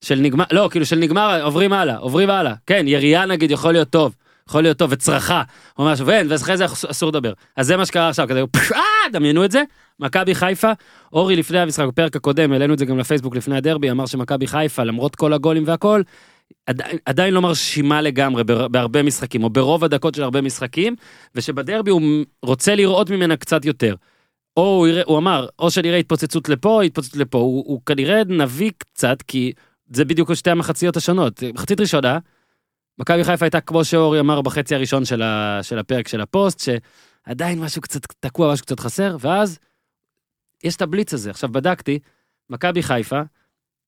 של נגמר, לא, כאילו של נגמר, עוברים הלאה, עוברים הלאה. כן, ירייה נגיד יכול להיות טוב, יכול להיות טוב, וצרחה, או משהו, ואין, ואחרי זה אסור לדבר. אז זה מה שקרה עכשיו, כזה, אה, דמיינו את זה, מכבי חיפה, אורי לפני המשחק, בפרק הקודם, העלינו את זה גם לפייסבוק לפני הדרבי, אמר שמכבי חיפה, למרות כל הגולים והכל, עדיין, עדיין לא מרשימה לגמרי בהרבה משחקים, או ברוב הדקות של הרבה משחקים, ושבדרבי הוא רוצה לראות ממנה קצת יותר. או הוא, יראה, הוא אמר, או שנראה התפוצצות לפה, התפוצצות לפה. הוא, הוא כנראה נביא קצת, כי זה בדיוק שתי המחציות השונות. מחצית ראשונה, מכבי חיפה הייתה כמו שאורי אמר בחצי הראשון של, ה, של הפרק של הפוסט, שעדיין משהו קצת תקוע, משהו קצת חסר, ואז יש את הבליץ הזה. עכשיו בדקתי, מכבי חיפה,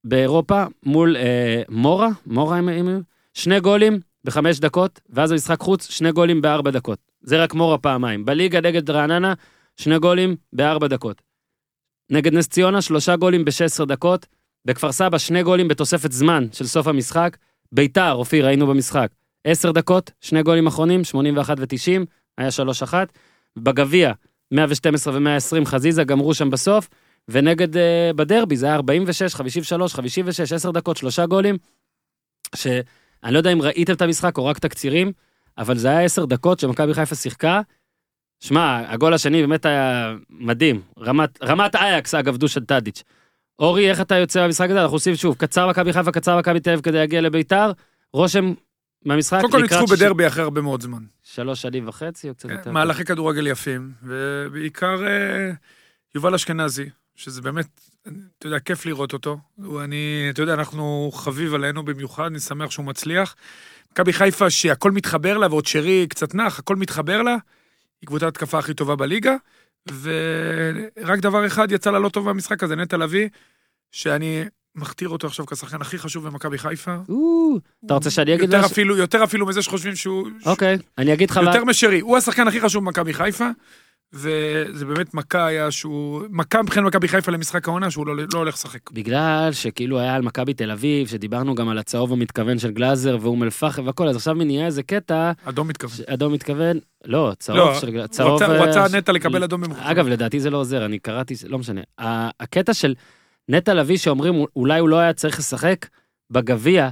באירופה, מול אה, מורה, מורה הם הם- שני גולים בחמש דקות, ואז במשחק חוץ, שני גולים בארבע דקות. זה רק מורה פעמיים. בליגה נגד רעננה, שני גולים בארבע דקות. נגד נס ציונה, שלושה גולים ב-16 דקות. בכפר סבא, שני גולים בתוספת זמן של סוף המשחק. ביתר, אופיר, היינו במשחק. עשר דקות, שני גולים אחרונים, 81 ו-90, היה 3-1. בגביע, 112 ו-120, חזיזה, גמרו שם בסוף. ונגד, uh, בדרבי, זה היה 46, 53, 56, 10 דקות, שלושה גולים. שאני לא יודע אם ראיתם את המשחק או רק תקצירים, אבל זה היה 10 דקות שמכבי חיפה שיחקה. שמע, הגול השני באמת היה מדהים. רמת, רמת אייקס, אגב, דו של טאדיץ'. אורי, איך אתה יוצא מהמשחק הזה? אנחנו עושים שוב, קצר מכבי חיפה, קצר מכבי תל אביב כדי להגיע לביתר. רושם מהמשחק קודם כל לקראת ניצחו ש- בדרבי אחרי הרבה מאוד זמן. שלוש שנים וחצי או קצת יותר. מהלכי כדורגל יפים, ובעיקר אה, יובל אשכנזי, שזה באמת, אתה יודע, כיף לראות אותו. אני, אתה יודע, אנחנו חביב עלינו במיוחד, אני שמח שהוא מצליח. מכבי חיפה, שהכל מתחבר לה, ועוד שרי קצת נח, הכל מתחבר לה, היא קבוצת התקפה הכי טובה בליגה, ורק דבר אחד יצא לה לא טוב במשחק הזה, נטע לביא, שאני מכתיר אותו עכשיו כשחקן הכי חשוב במכבי חיפה. אתה רוצה שאני אגיד יותר? אפילו, יותר אפילו מזה שחושבים שהוא... אוקיי, אני אגיד לך... יותר משרי, הוא השחקן הכי חשוב במכבי חיפה, וזה באמת מכה היה שהוא, מכה מבחינת מכבי חיפה למשחק העונה שהוא לא, לא הולך לשחק. בגלל שכאילו היה על מכבי תל אביב, שדיברנו גם על הצהוב המתכוון של גלאזר ואום אל-פחם והכל, אז עכשיו נהיה איזה קטע, אדום מתכוון. אדום מתכוון, לא, צהוב לא, של גלאזר, הוא הוא אה, רצה ש- נטע לקבל אדום במכוון. אגב, לדעתי זה לא עוזר, אני קראתי, לא משנה. הקטע של נטע לביא שאומרים, אולי הוא לא היה צריך לשחק בגביע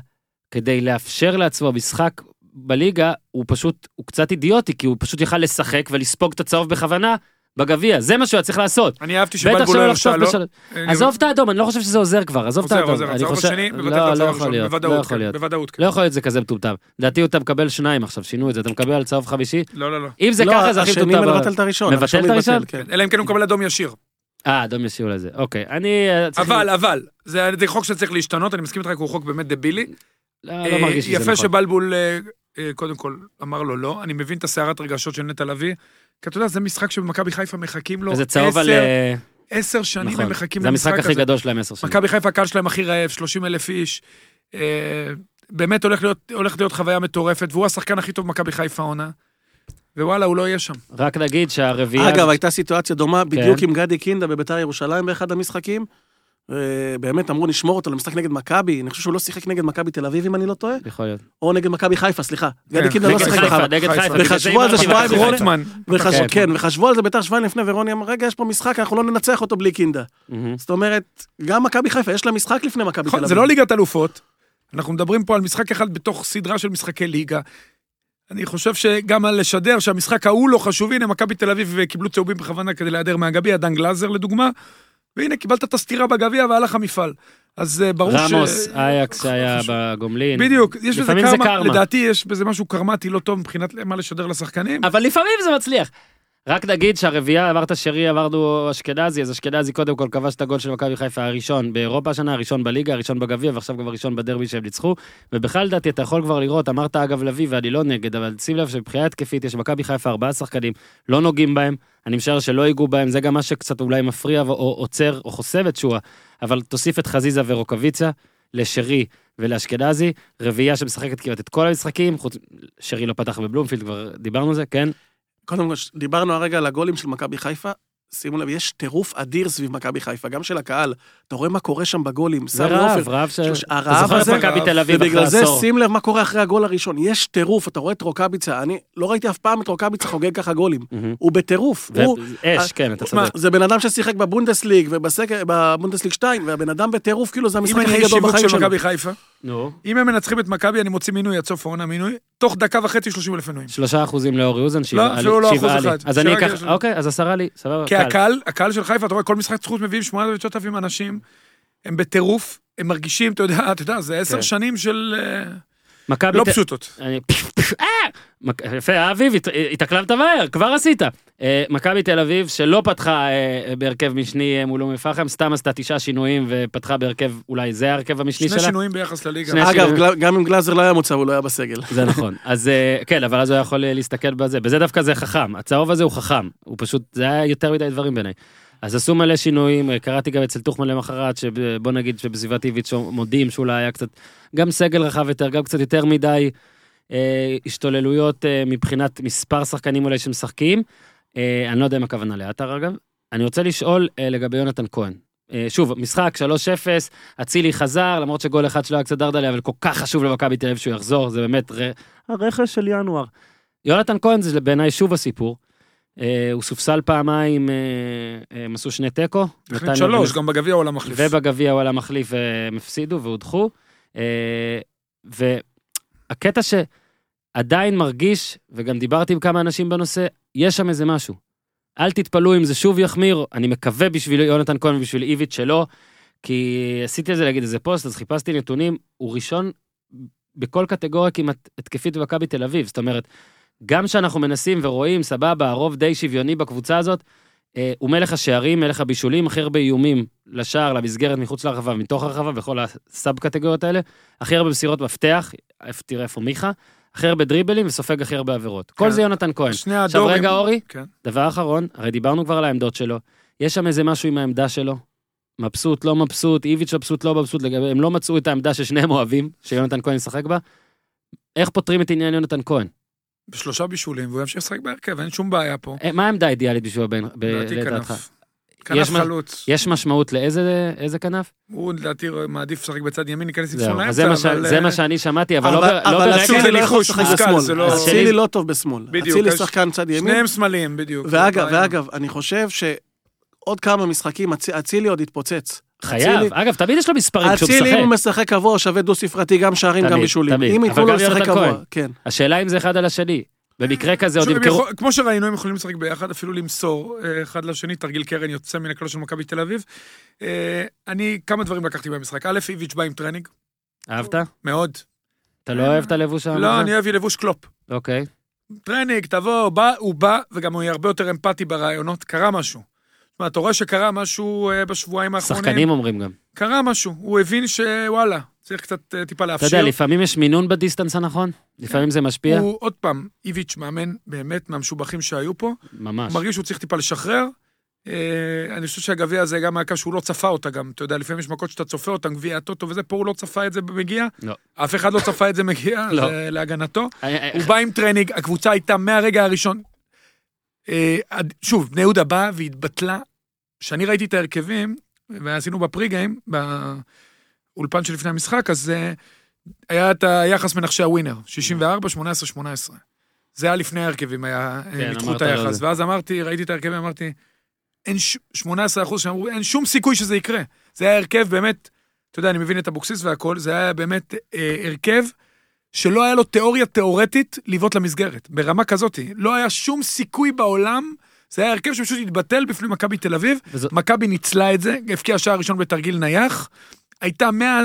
כדי לאפשר לעצמו משחק בליגה, הוא פשוט, הוא קצת אידיוטי, כי הוא פשוט יכל לשחק ולספוג את הצהוב בכוונה בגביע, זה מה שהוא היה צריך לעשות. אני אהבתי שבלבול לא הרשה לו. בשל... עזוב את האדום, אני לא חושב שזה עוזר כבר, עזוב את עוזר, האדום. עוזר, אני הצהוב חושב- השני, לא, מבטל את לא הצהוב יכול הראשון, לא בוודאות, יכול כן, להיות. בוודאות. כן. לא יכול להיות זה כזה מטומטם. לדעתי אתה מקבל שניים עכשיו, שינו את זה, אתה מקבל על צהוב חמישי. לא, לא, לא. אם זה לא, ככה זה הכי השני מטומטם. מבטל את הראשון. מבטל את הראשון? מתבטל, כן. אלא אם כן הוא מקבל אדום ישיר. אה, אדום ישיר לזה, אוקיי. אני... אה, אבל, אבל, זה חוק שצריך להשתנות, אני מסכים איתך, כי הוא חוק באמת דבילי. לא אה, לא מרגיש שזה נכון. יפה שבלבול, אה, אה, קודם כל, אמר לו לא. אני מבין את הסערת רגשות של נטע לביא, כי אתה יודע, זה משחק שבמכבי חיפה מחכים לו צהוב על... עשר- אה, עשר שנים נכון. הם מחכים זה המשחק למשחק הכי הזה. גדול שלהם עשר שנים. מכבי חיפה, הקהל שלהם הכי רעב, 30 אלף איש. אה, באמת הולך להיות, הולכת להיות חוויה מטורפת, והוא השחקן הכי טוב במכבי חיפה העונה. ווואלה, הוא לא יהיה שם. רק נגיד שהרביעייה... אגב, הייתה סיטואציה דומה בדיוק עם גדי קינדה בביתר ירושלים באחד המשחקים. ובאמת אמרו, נשמור אותו למשחק נגד מכבי, אני חושב שהוא לא שיחק נגד מכבי תל אביב, אם אני לא טועה, יכול להיות. או נגד מכבי חיפה, סליחה. גדי כן, קינדה לא נגד שיחק חיפה, בכלל. נגד חיפה. וחשבו זה על זה שבועיים. רוטמן. וחש- כן. כן, וחשבו על זה ביתר שבועיים לפני, ורוני אמר, רגע, יש פה משחק, אנחנו לא ננצח אותו בלי קינדה. זאת אומרת, גם מכבי חיפה, יש לה משחק לפני מכבי תל נכון, אביב. זה לא ליגת אלופות. אנחנו מדברים פה על משחק אחד בתוך סדרה של משחקי ליגה. אני חושב שגם על לשדר שהמשחק ההוא לא חשוב, הנה מכבי תל אביב קיבלו צהובים בכוונה כדי להיעדר מהגביע, דן גלאזר לדוגמה, והנה קיבלת את הסטירה בגביע והלך המפעל. אז אה, ברור ש... רמוס, אייקס שהיה חשוב. בגומלין. בדיוק, יש בזה קרמה. לדעתי יש בזה משהו קרמטי לא טוב מבחינת מה לשדר לשחקנים. אבל לפעמים זה מצליח. רק נגיד שהרביעייה, אמרת שרי, עברנו אשכנזי, אז אשכנזי קודם כל כבש את הגול של מכבי חיפה הראשון באירופה השנה, הראשון בליגה, הראשון בגביע, ועכשיו גם הראשון בדרבי שהם ניצחו. ובכלל, לדעתי, אתה יכול כבר לראות, אמרת אגב לביא, ואני לא נגד, אבל שים לב שמבחינה התקפית יש במכבי חיפה ארבעה שחקנים, לא נוגעים בהם, אני משער שלא ייגעו בהם, זה גם מה שקצת אולי מפריע או עוצר או חוסם את שועה, אבל תוסיף את חזיזה ורוקוויציה, לשרי ולאשכנזי, רביעייה שמשחקת כמעט את כל המשחקים, חוץ, שרי לא פתח בבלומפילד, כבר דיברנו על זה, כן? קודם כל, דיברנו הרגע על הגולים של מכבי חיפה. שימו לב, יש טירוף אדיר סביב מכבי חיפה, גם של הקהל. אתה רואה מה קורה שם בגולים. זה סמי רעב, עופר, רעב ש... שלוש- אתה הרעב זוכר את הזה, מכבי תל אביב אחרי ובגלל זה עשור. שים לב מה קורה אחרי הגול הראשון. יש טירוף, אתה רואה את רוקאביצה, אני לא ראיתי אף פעם את רוקאביצה חוגג ככה גולים. הוא בטירוף. הוא, אש, כן, אתה צודק. זה בן אדם ששיחק בבונדסליג ובבונדסליג 2, והבן אדם בטירוף, כאילו זה אם המשחק אני הכי גדול בחיים של שלו. אם הם מנצחים את מכבי, אני מוציא מינוי עד סוף העונה מינוי, תוך דקה וחצי 30 אלף מנויים. שלושה אחוזים לאורי אוזן, שבעה לי. אפילו לא אחוז. אחד. אז אני אקח. אוקיי, אז עשרה לי, סבבה. כי. הקהל, הקהל של חיפה, אתה רואה, כל משחק זכות מביאים 8,000 9,000 אנשים, הם בטירוף, הם מרגישים, אתה יודע, אתה יודע, זה עשר כן. שנים של... אה, מכבי... לא פשוטות. יפה, אביב, הת- התאקלמת מהר, כבר עשית. אה, מכבי תל אביב, שלא פתחה אה, בהרכב משני אה, מול אום אל-פחם, סתם עשתה תשעה שינויים ופתחה בהרכב, אולי זה ההרכב המשני שני שלה? שינויים ביחס לליגה. שני אגב, גם אם גלאזר לא היה מוצב, הוא לא היה בסגל. זה נכון. אז כן, אבל אז הוא יכול להסתכל בזה. בזה דווקא זה חכם. הצהוב הזה הוא חכם. הוא פשוט, זה היה יותר מדי דברים בעיניי. אז עשו מלא שינויים, קראתי גם אצל טוחמן למחרת, שבוא נגיד שבסביבת איביץ' מודים שאולי היה קצת, גם סגל רחב יותר, גם קצת יותר מדי אה, השתוללויות אה, מבחינת מספר שחקנים אולי שמשחקים. אה, אני לא יודע אם הכוונה לעטר אגב. אני רוצה לשאול אה, לגבי יונתן כהן. אה, שוב, משחק 3-0, אצילי חזר, למרות שגול אחד שלו היה קצת דרדלה, אבל כל כך חשוב למכבי תל אביב שהוא יחזור, זה באמת ר... הרכש של ינואר. יונתן כהן זה בעיניי שוב הסיפור. אה, הוא סופסל פעמיים, אה, אה, הם עשו שני תיקו. נתניה שלוש, גם בגביע העולם מחליף. ובגביע הוא עלה מחליף והם הפסידו והודחו. אה, והקטע שעדיין מרגיש, וגם דיברתי עם כמה אנשים בנושא, יש שם איזה משהו. אל תתפלאו אם זה שוב יחמיר, אני מקווה בשביל יונתן כהן ובשביל איביץ' שלא, כי עשיתי על זה להגיד איזה פוסט, אז חיפשתי נתונים, הוא ראשון בכל קטגוריה כמעט התקפית במכבי תל אביב, זאת אומרת, גם שאנחנו מנסים ורואים, סבבה, הרוב די שוויוני בקבוצה הזאת, אה, הוא מלך השערים, מלך הבישולים, הכי הרבה איומים לשער, למסגרת מחוץ לרחבה, מתוך הרחבה, בכל הסאב קטגוריות האלה, הכי הרבה מסירות מפתח, תראה איפה מיכה, הכי הרבה דריבלים וסופג הכי הרבה עבירות. כל כן. זה יונתן כהן. שני עכשיו הדורים. רגע, אורי, כן. דבר אחרון, הרי דיברנו כבר על העמדות שלו, יש שם איזה משהו עם העמדה שלו, מבסוט, לא מבסוט, איביץ' מבסוט, לא מבסוט, לגבי, הם לא מצאו את העמדה ששניהם אוהבים, שיונתן כהן ישחק בה. איך פותרים את עניין יונתן כהן? בשלושה בישולים, והוא ימשיך לשחק בהרכב, אין שום בעיה פה. אה, מה העמדה האידיאלית בשביל הבן, לדעתך? כנף. יש כנף מה- חלוץ. יש משמעות לאיזה איזה כנף? הוא לדעתי מעדיף לשחק בצד ימין, להיכנס עם שמאל אז זה מה אבל... אה, מה שאני שמעתי, אבל לא אבל לא אבל ברגע... אצילי זה לא יכול לשחק בשמאל. לא- אצילי לא טוב בשמאל. בדיוק, אצילי שחקן צד ימין. שניהם שמאליים, בדיוק. ואגב, ואגב, אני חושב שעוד כמה משחקים אצ- אצילי עוד יתפוצץ. חייב, אצילי- אגב, תמיד יש לו מספרים כשהוא אצילי, אם הוא משחק. משחק קבוע, שווה דו-ספרתי, גם שערים, גם בישולים. תמיד. אם אבל ייתנו לו גם לשחק יונתן קבוע, כהן. כן. השאלה אם זה אחד על השני. במקרה כזה עוד ימכרו... יכול- כמו שראינו, הם יכולים לשחק ביחד, אפילו למסור אה, אחד לשני, תרגיל קרן יוצא מן הכלל של מכבי תל אביב. אה, אני, כמה דברים לקחתי במשחק. א', איביץ' בא עם טרנינג, אהבת? מאוד. אתה לא אוהב את הלבוש המוזר? לא, אני אוהב לבוש קלופ. אוקיי. טרנינג, תבוא, בא, הוא בא, וגם הוא יהיה הרבה יותר אמפתי ברעיונות, קרה משהו. זאת אומרת, אתה רואה שקרה משהו אה, בשבועיים האחרונים. שחקנים אומרים גם. קרה משהו, הוא הבין שוואלה, צריך קצת אה, טיפה אתה לאפשר. יודע, לפעמים יש מינון בדיסטנס הנכון, לפעמים זה משפיע. הוא, עוד פעם, איביץ' מאמן באמת מהמשובחים שהיו פה, ממש. הוא מרגיש שהוא צריך טיפה לשחרר. אה, אני חושב שהגביע הזה גם היה קו שהוא לא צפה אותה גם, אתה יודע, לפעמים יש מכות שאתה צופה אותן, גביע הטוטו וזה, פה הוא לא צפה את זה מגיע. לא. אף אחד לא צפה את זה מגיע, לא. זה להגנתו. אה, הוא בא עם טרנינג, הקבוצה הייתה מהרגע הראשון. שוב, בני יהודה באה והתבטלה. כשאני ראיתי את ההרכבים, ועשינו בפרי גיים, באולפן שלפני המשחק, אז אה, היה את היחס מנחשי הווינר, 64, 18, 18. זה היה לפני ההרכבים, היה, כן, כן, ניתחו את לו היחס. ואז אמרתי, ראיתי את ההרכבים, אמרתי, אין ש... 18 אחוז שאמרו, אין שום סיכוי שזה יקרה. זה היה הרכב באמת, אתה יודע, אני מבין את אבוקסיס והכל, זה היה באמת אה, הרכב שלא היה לו תיאוריה תיאורטית לבעוט למסגרת, ברמה כזאת. לא היה שום סיכוי בעולם, זה היה הרכב שפשוט התבטל בפני מכבי תל אביב. וזו- מכבי ניצלה את זה, הבקיעה שער ראשון בתרגיל נייח. הייתה מה...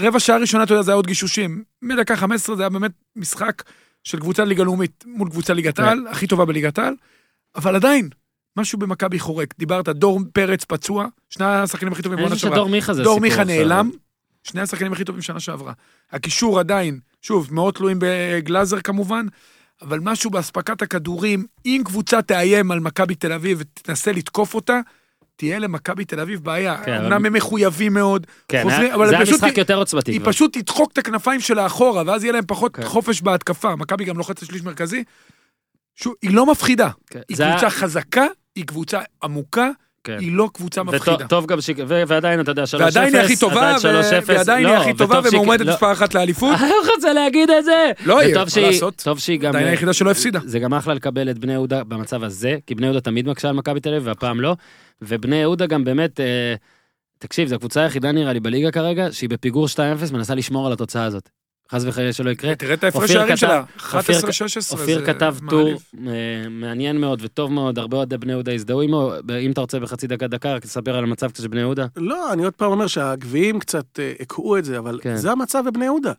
רבע שעה ראשונה, אתה יודע, זה היה עוד גישושים. מדקה 15 זה היה באמת משחק של קבוצה ליגה לאומית מול קבוצה ליגת כן. העל, הכי טובה בליגת העל, אבל עדיין, משהו במכבי חורק. דיברת, דור פרץ פצוע, שני השחקנים הכי טובים בעונה שעברה. שדור מיכה זה דור מיכה. נעלם, שני השחקנים הכי טובים שנה שעברה. הקישור עדיין, שוב, מאוד תלויים בגלאזר כמובן, אבל משהו באספקת הכדורים, אם קבוצה תאיים על מכבי תל אביב ותנסה לתקוף אותה, תהיה למכבי תל אביב בעיה. כן, אבל- אמנם הם מחויבים מאוד, כן, חוזרים, אבל זה היה פשוט- יותר עוצמתי היא כבר. פשוט תדחוק את הכנפיים שלה אחורה, ואז יהיה להם פחות כן. חופש בהתקפה. מכבי גם לוחצת שליש מרכזי. שוב, היא לא מפחידה. כן, היא זה קבוצה חזקה, היא קבוצה עמוקה, כן. היא לא קבוצה מפחידה. וטוב- טוב גם ש... ו- ועדיין, אתה יודע, 3-0. ועדיין היא הכי טובה, עדיין 3-0. ו- ועדיין היא לא, הכי טובה ומועמדת לא. מספר אחת לאליפות. אני לא רוצה להגיד את זה. לא יהיה, מה לעשות? טוב שהיא גם... עדיין היחידה שלא הפסידה. זה גם אחלה לקבל את בני יהודה במצב הזה, כי בני יהודה תמיד מקשה על מכבי תל אביב, והפעם לא. ובני יהודה גם באמת, אה, תקשיב, זו הקבוצה היחידה נראה לי בליגה כרגע, שהיא בפיגור 2-0 מנסה לשמור על התוצאה הזאת. חס וחלילה שלא יקרה. תראה את ההפרש שערים כתב- שלה, אופיר- 11-16. אופיר כתב טור. אה, מעניין מאוד וטוב מאוד, הרבה אוהדי בני יהודה הזדהו עמו. אם אתה רוצה בחצי דקה דקה, רק תספר על המצב קצת של בני יהודה, לא, אני עוד פעם אומר שהגביעים קצת אה, הקהו את זה, אבל כן. זה המצב בבני יהודה.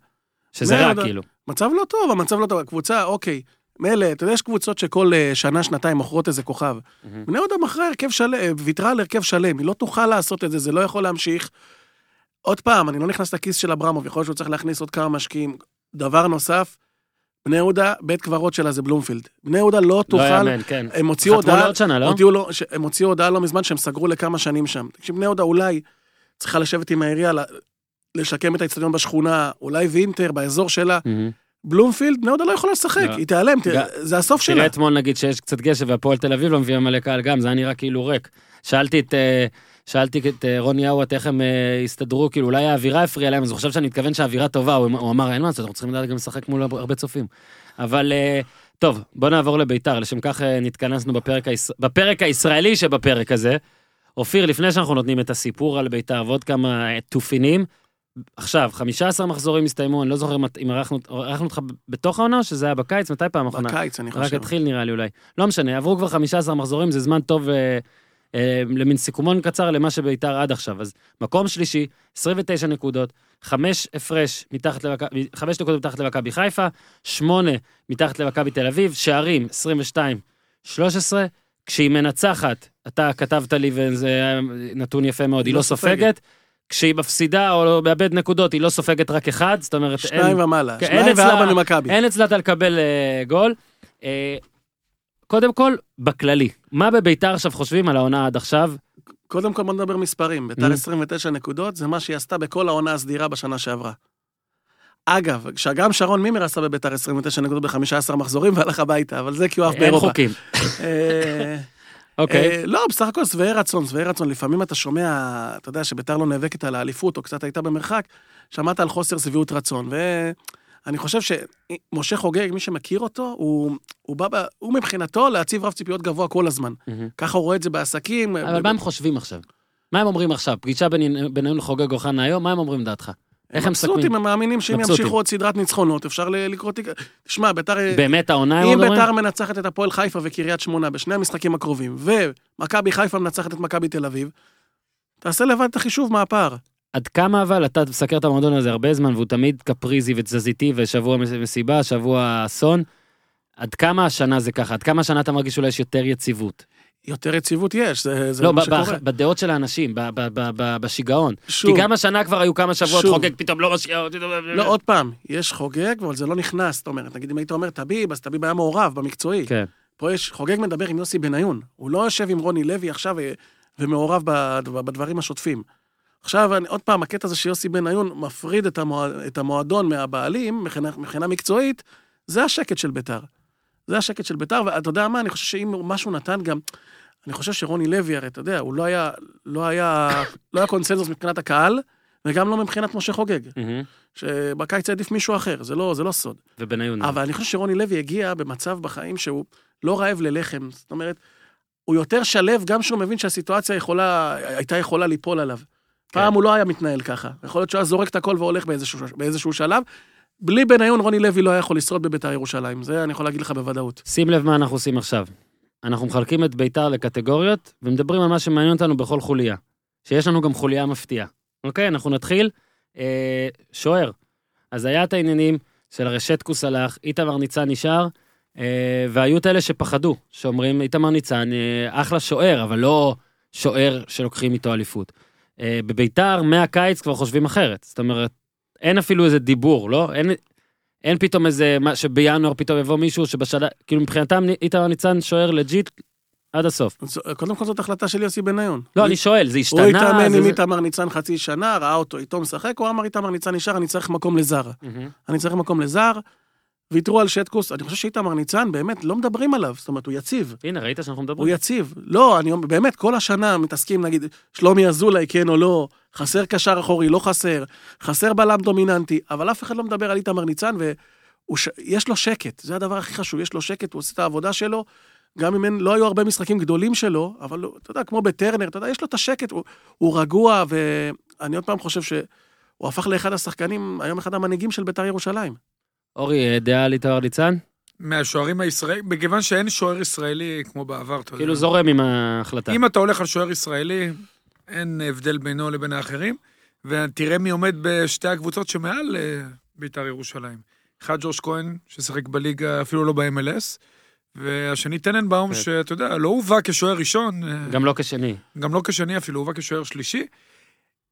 שזה רע כאילו. מצב לא טוב, המצב לא טוב. הקבוצה, אוקיי, מילא, אתה יודע, יש קבוצות שכל אה, שנה, שנתיים מוכרות איזה כוכב. בני יהודה מכרה הרכב שלם, אה, ויתרה על הרכב שלם, היא לא תוכל לעשות את זה, זה לא יכול להמשיך. עוד פעם, אני לא נכנס לכיס של אברמוב, יכול להיות שהוא צריך להכניס עוד כמה משקיעים. דבר נוסף, בני יהודה, בית קברות שלה זה בלומפילד. בני יהודה לא לא תוכל, יאמן, כן. הם הוציאו חתמו הודעה, לעוד שנה, לא? הודיעו לו, ש- הם הוציאו הודעה לא מזמן שהם סגרו לכמה שנים שם. תקשיב, בני יהודה אולי צריכה לשבת עם העירייה, לשקם את האצטדיון בשכונה, אולי וינטר, באזור שלה. מהמם. בלומפילד, בני יהודה לא יכולה לשחק, לא. היא תיעלם, זה הסוף שלה. תראה אתמול נגיד שיש קצת גשם והפועל תל אביב לא מביאה מלא קהל גם, זה היה נראה כאילו ריק. שאלתי את... אה, שאלתי את אה, רוני אאואט איך הם אה, הסתדרו, כאילו אולי האווירה הפריעה להם, אז הוא חושב שאני מתכוון שהאווירה טובה, הוא הוא אמר אין מה לעשות, אנחנו צריכים לדעת גם לשחק מול הרבה צופים. אבל טוב, בוא נעבור לביתר, לשם כך נתכנסנו בפרק, היש... בפרק הישראלי שבפרק הזה. אופיר, לפני שאנחנו נותנים את הסיפור על ביתר ועוד כמה תופינים, עכשיו, 15 מחזורים הסתיימו, אני לא זוכר אם ערכנו אותך בתוך העונה או שזה היה בקיץ, מתי פעם אחרונה? בקיץ, אני רק חושב. התחיל נראה לי אולי. לא משנה, עברו כבר 15 מחזורים, זה זמן טוב למין סיכומון קצר למה שביתר עד עכשיו. אז מקום שלישי, 29 נקודות, 5 הפרש מתחת למכבי, 5 נקודות מתחת למכבי חיפה, 8 מתחת למכבי תל אביב, שערים 22, 13, כשהיא מנצחת, אתה כתבת לי וזה נתון יפה מאוד, היא לא סופגת. כשהיא מפסידה או מאבדת נקודות, היא לא סופגת רק אחד, זאת אומרת, אין- שניים ומעלה, כן, שניים אין וארבע ממכבי. אין אצלה אתה לקבל אה, גול. קודם כל, בכללי, מה בביתר עכשיו חושבים על העונה עד עכשיו? קודם כל בוא נדבר מספרים. ביתר Mm. 29 נקודות, זה מה שהיא עשתה בכל העונה הסדירה בשנה שעברה. אגב, כשגם שרון מימר עשה בביתר 29 נקודות ב-15 מחזורים והלך הביתה, אבל זה כי הוא אין באירופה. חוקים. אה, אוקיי. אה, לא, בסך הכל שבעי רצון, שבעי רצון. לפעמים אתה שומע, אתה יודע שביתר לא נאבקת על האליפות, או קצת הייתה במרחק, שמעת על חוסר שביעות רצון. ואני חושב שמשה חוגג, מי שמכיר אותו, הוא, הוא בא, ב- הוא מבחינתו להציב רף ציפיות גבוה כל הזמן. מהמם. ככה הוא רואה את זה בעסקים. אבל מה הם חושבים עכשיו? מה הם אומרים עכשיו? פגישה בינינו לחוגג אוחנה היום, מה הם אומרים לדעתך? איך הם מבסוטים, מסכמים? הם מאמינים שאם מבסוטים. ימשיכו עוד סדרת ניצחונות, אפשר לקרוא תיק... תשמע, ביתר... באמת העונה הם אם? ביתר מנצחת את הפועל חיפה וקריית שמונה בשני המשחקים הקרובים, ומכבי חיפה מנצחת את מכבי תל אביב, תעשה לבד את החישוב מה הפער. עד כמה אבל אתה מסקר את המועדון הזה הרבה זמן והוא תמיד קפריזי ותזזיתי ושבוע מס- מסיבה, שבוע אסון. עד כמה השנה זה ככה? עד כמה השנה אתה מרגיש אולי יש יותר יציבות? יותר יציבות יש, זה, זה לא, מה שקורה. ב- בדעות של האנשים, ב- ב- ב- ב- בשיגעון. כי שוב, גם השנה כבר היו כמה שבועות שוב. חוגג פתאום לא משקיע... לא, עוד פעם, יש חוגג, אבל זה לא נכנס, זאת אומרת, נגיד אם היית אומר טביב, אז טביב היה מעורב במקצועי. כן. פה יש, חוגג מדבר עם יוסי בניון, הוא לא יושב עם רוני לוי עכשיו ו- ומעורב בד- בדברים השוטפים. עכשיו, אני, עוד פעם, הקטע הזה שיוסי בניון מפריד את, המועד, את המועדון מהבעלים, מבחינה, מבחינה מקצועית, זה השקט של ביתר. זה השקט של ביתר, ואתה יודע מה, אני חושב שאם משהו נתן גם, אני חושב שרוני לוי, הרי אתה יודע, הוא לא היה, לא היה, לא היה קונסנזוס מבחינת הקהל, וגם לא מבחינת משה חוגג. שבקיץ העדיף מישהו אחר, זה לא, זה לא סוד. ובניון. אבל אני חושב שרוני לוי הגיע במצב בחיים שהוא לא רעב ללחם. זאת אומרת, הוא יותר שלב גם כשהוא מבין שהסיטואציה יכולה, הייתה יכולה ליפול עליו. פעם הוא לא היה מתנהל ככה. יכול להיות שהוא היה זורק את הכל והולך באיזשהו, באיזשהו שלב. בלי בניון, רוני לוי לא היה יכול לשרוד בביתר ירושלים. זה אני יכול להגיד לך בוודאות. שים לב מה אנחנו עושים עכשיו. אנחנו מחלקים את ביתר לקטגוריות, ומדברים על מה שמעניין אותנו בכל חוליה. שיש לנו גם חוליה מפתיעה. אוקיי, אנחנו נתחיל. אה, שוער. אז היה את העניינים של הרי שטקוס הלך, איתמר ניצן נשאר, אה, והיו את אלה שפחדו, שאומרים, איתמר ניצן, אה, אחלה שוער, אבל לא שוער שלוקחים איתו אליפות. אה, בביתר, מהקיץ כבר חושבים אחרת. זאת אומרת, אין אפילו איזה דיבור, לא? אין, אין פתאום איזה, מה שבינואר פתאום יבוא מישהו שבשנה, כאילו מבחינתם איתמר ניצן שוער legit עד הסוף. זו- קודם כל זאת החלטה של יוסי בניון. לא, אני שואל, זה השתנה? הוא התאמן עם איתמר ניצן חצי שנה, ראה אותו איתו משחק, הוא אמר איתמר ניצן נשאר, אני צריך מקום לזר. אני צריך מקום לזר, ויתרו על שטקוס, אני חושב שאיתמר ניצן, באמת, לא מדברים עליו, זאת אומרת, הוא יציב. הנה, ראית שאנחנו הוא מדברים? יציב. לא, אני אומר, באמת, כל השנה מתעסקים, נגיד, שלומי אזולאי, כן או לא, חסר קשר אחורי, לא חסר, חסר בלם דומיננטי, אבל אף אחד לא מדבר על איתמר ניצן, ויש לו שקט, זה הדבר הכי חשוב, יש לו שקט, הוא עושה את העבודה שלו, גם אם אין, לא היו הרבה משחקים גדולים שלו, אבל הוא- אתה יודע, כמו בטרנר, אתה יודע, יש לו את השקט, הוא, הוא רגוע, ואני עוד פעם חושב שהוא הפך לאחד השחקנים, היום אחד המנהיגים של בית"ר ירושלים. אורי, אה, דעה על איתמר ניצן? מהשוערים הישראלים, מכיוון שאין שוער ישראלי כמו בעבר, אתה יודע. כאילו זורם עם ההחלטה. אם אתה הולך על שוער ישראלי, אין הבדל בינו לבין האחרים, ותראה מי עומד בשתי הקבוצות שמעל אה, בית"ר ירושלים. אחד ג'וש כהן, ששיחק בליגה, אפילו לא ב-MLS, והשני טננבאום, כן. שאתה יודע, לא הובא כשוער ראשון, אה, גם לא כשני. גם לא כשני אפילו, הובא כשוער שלישי.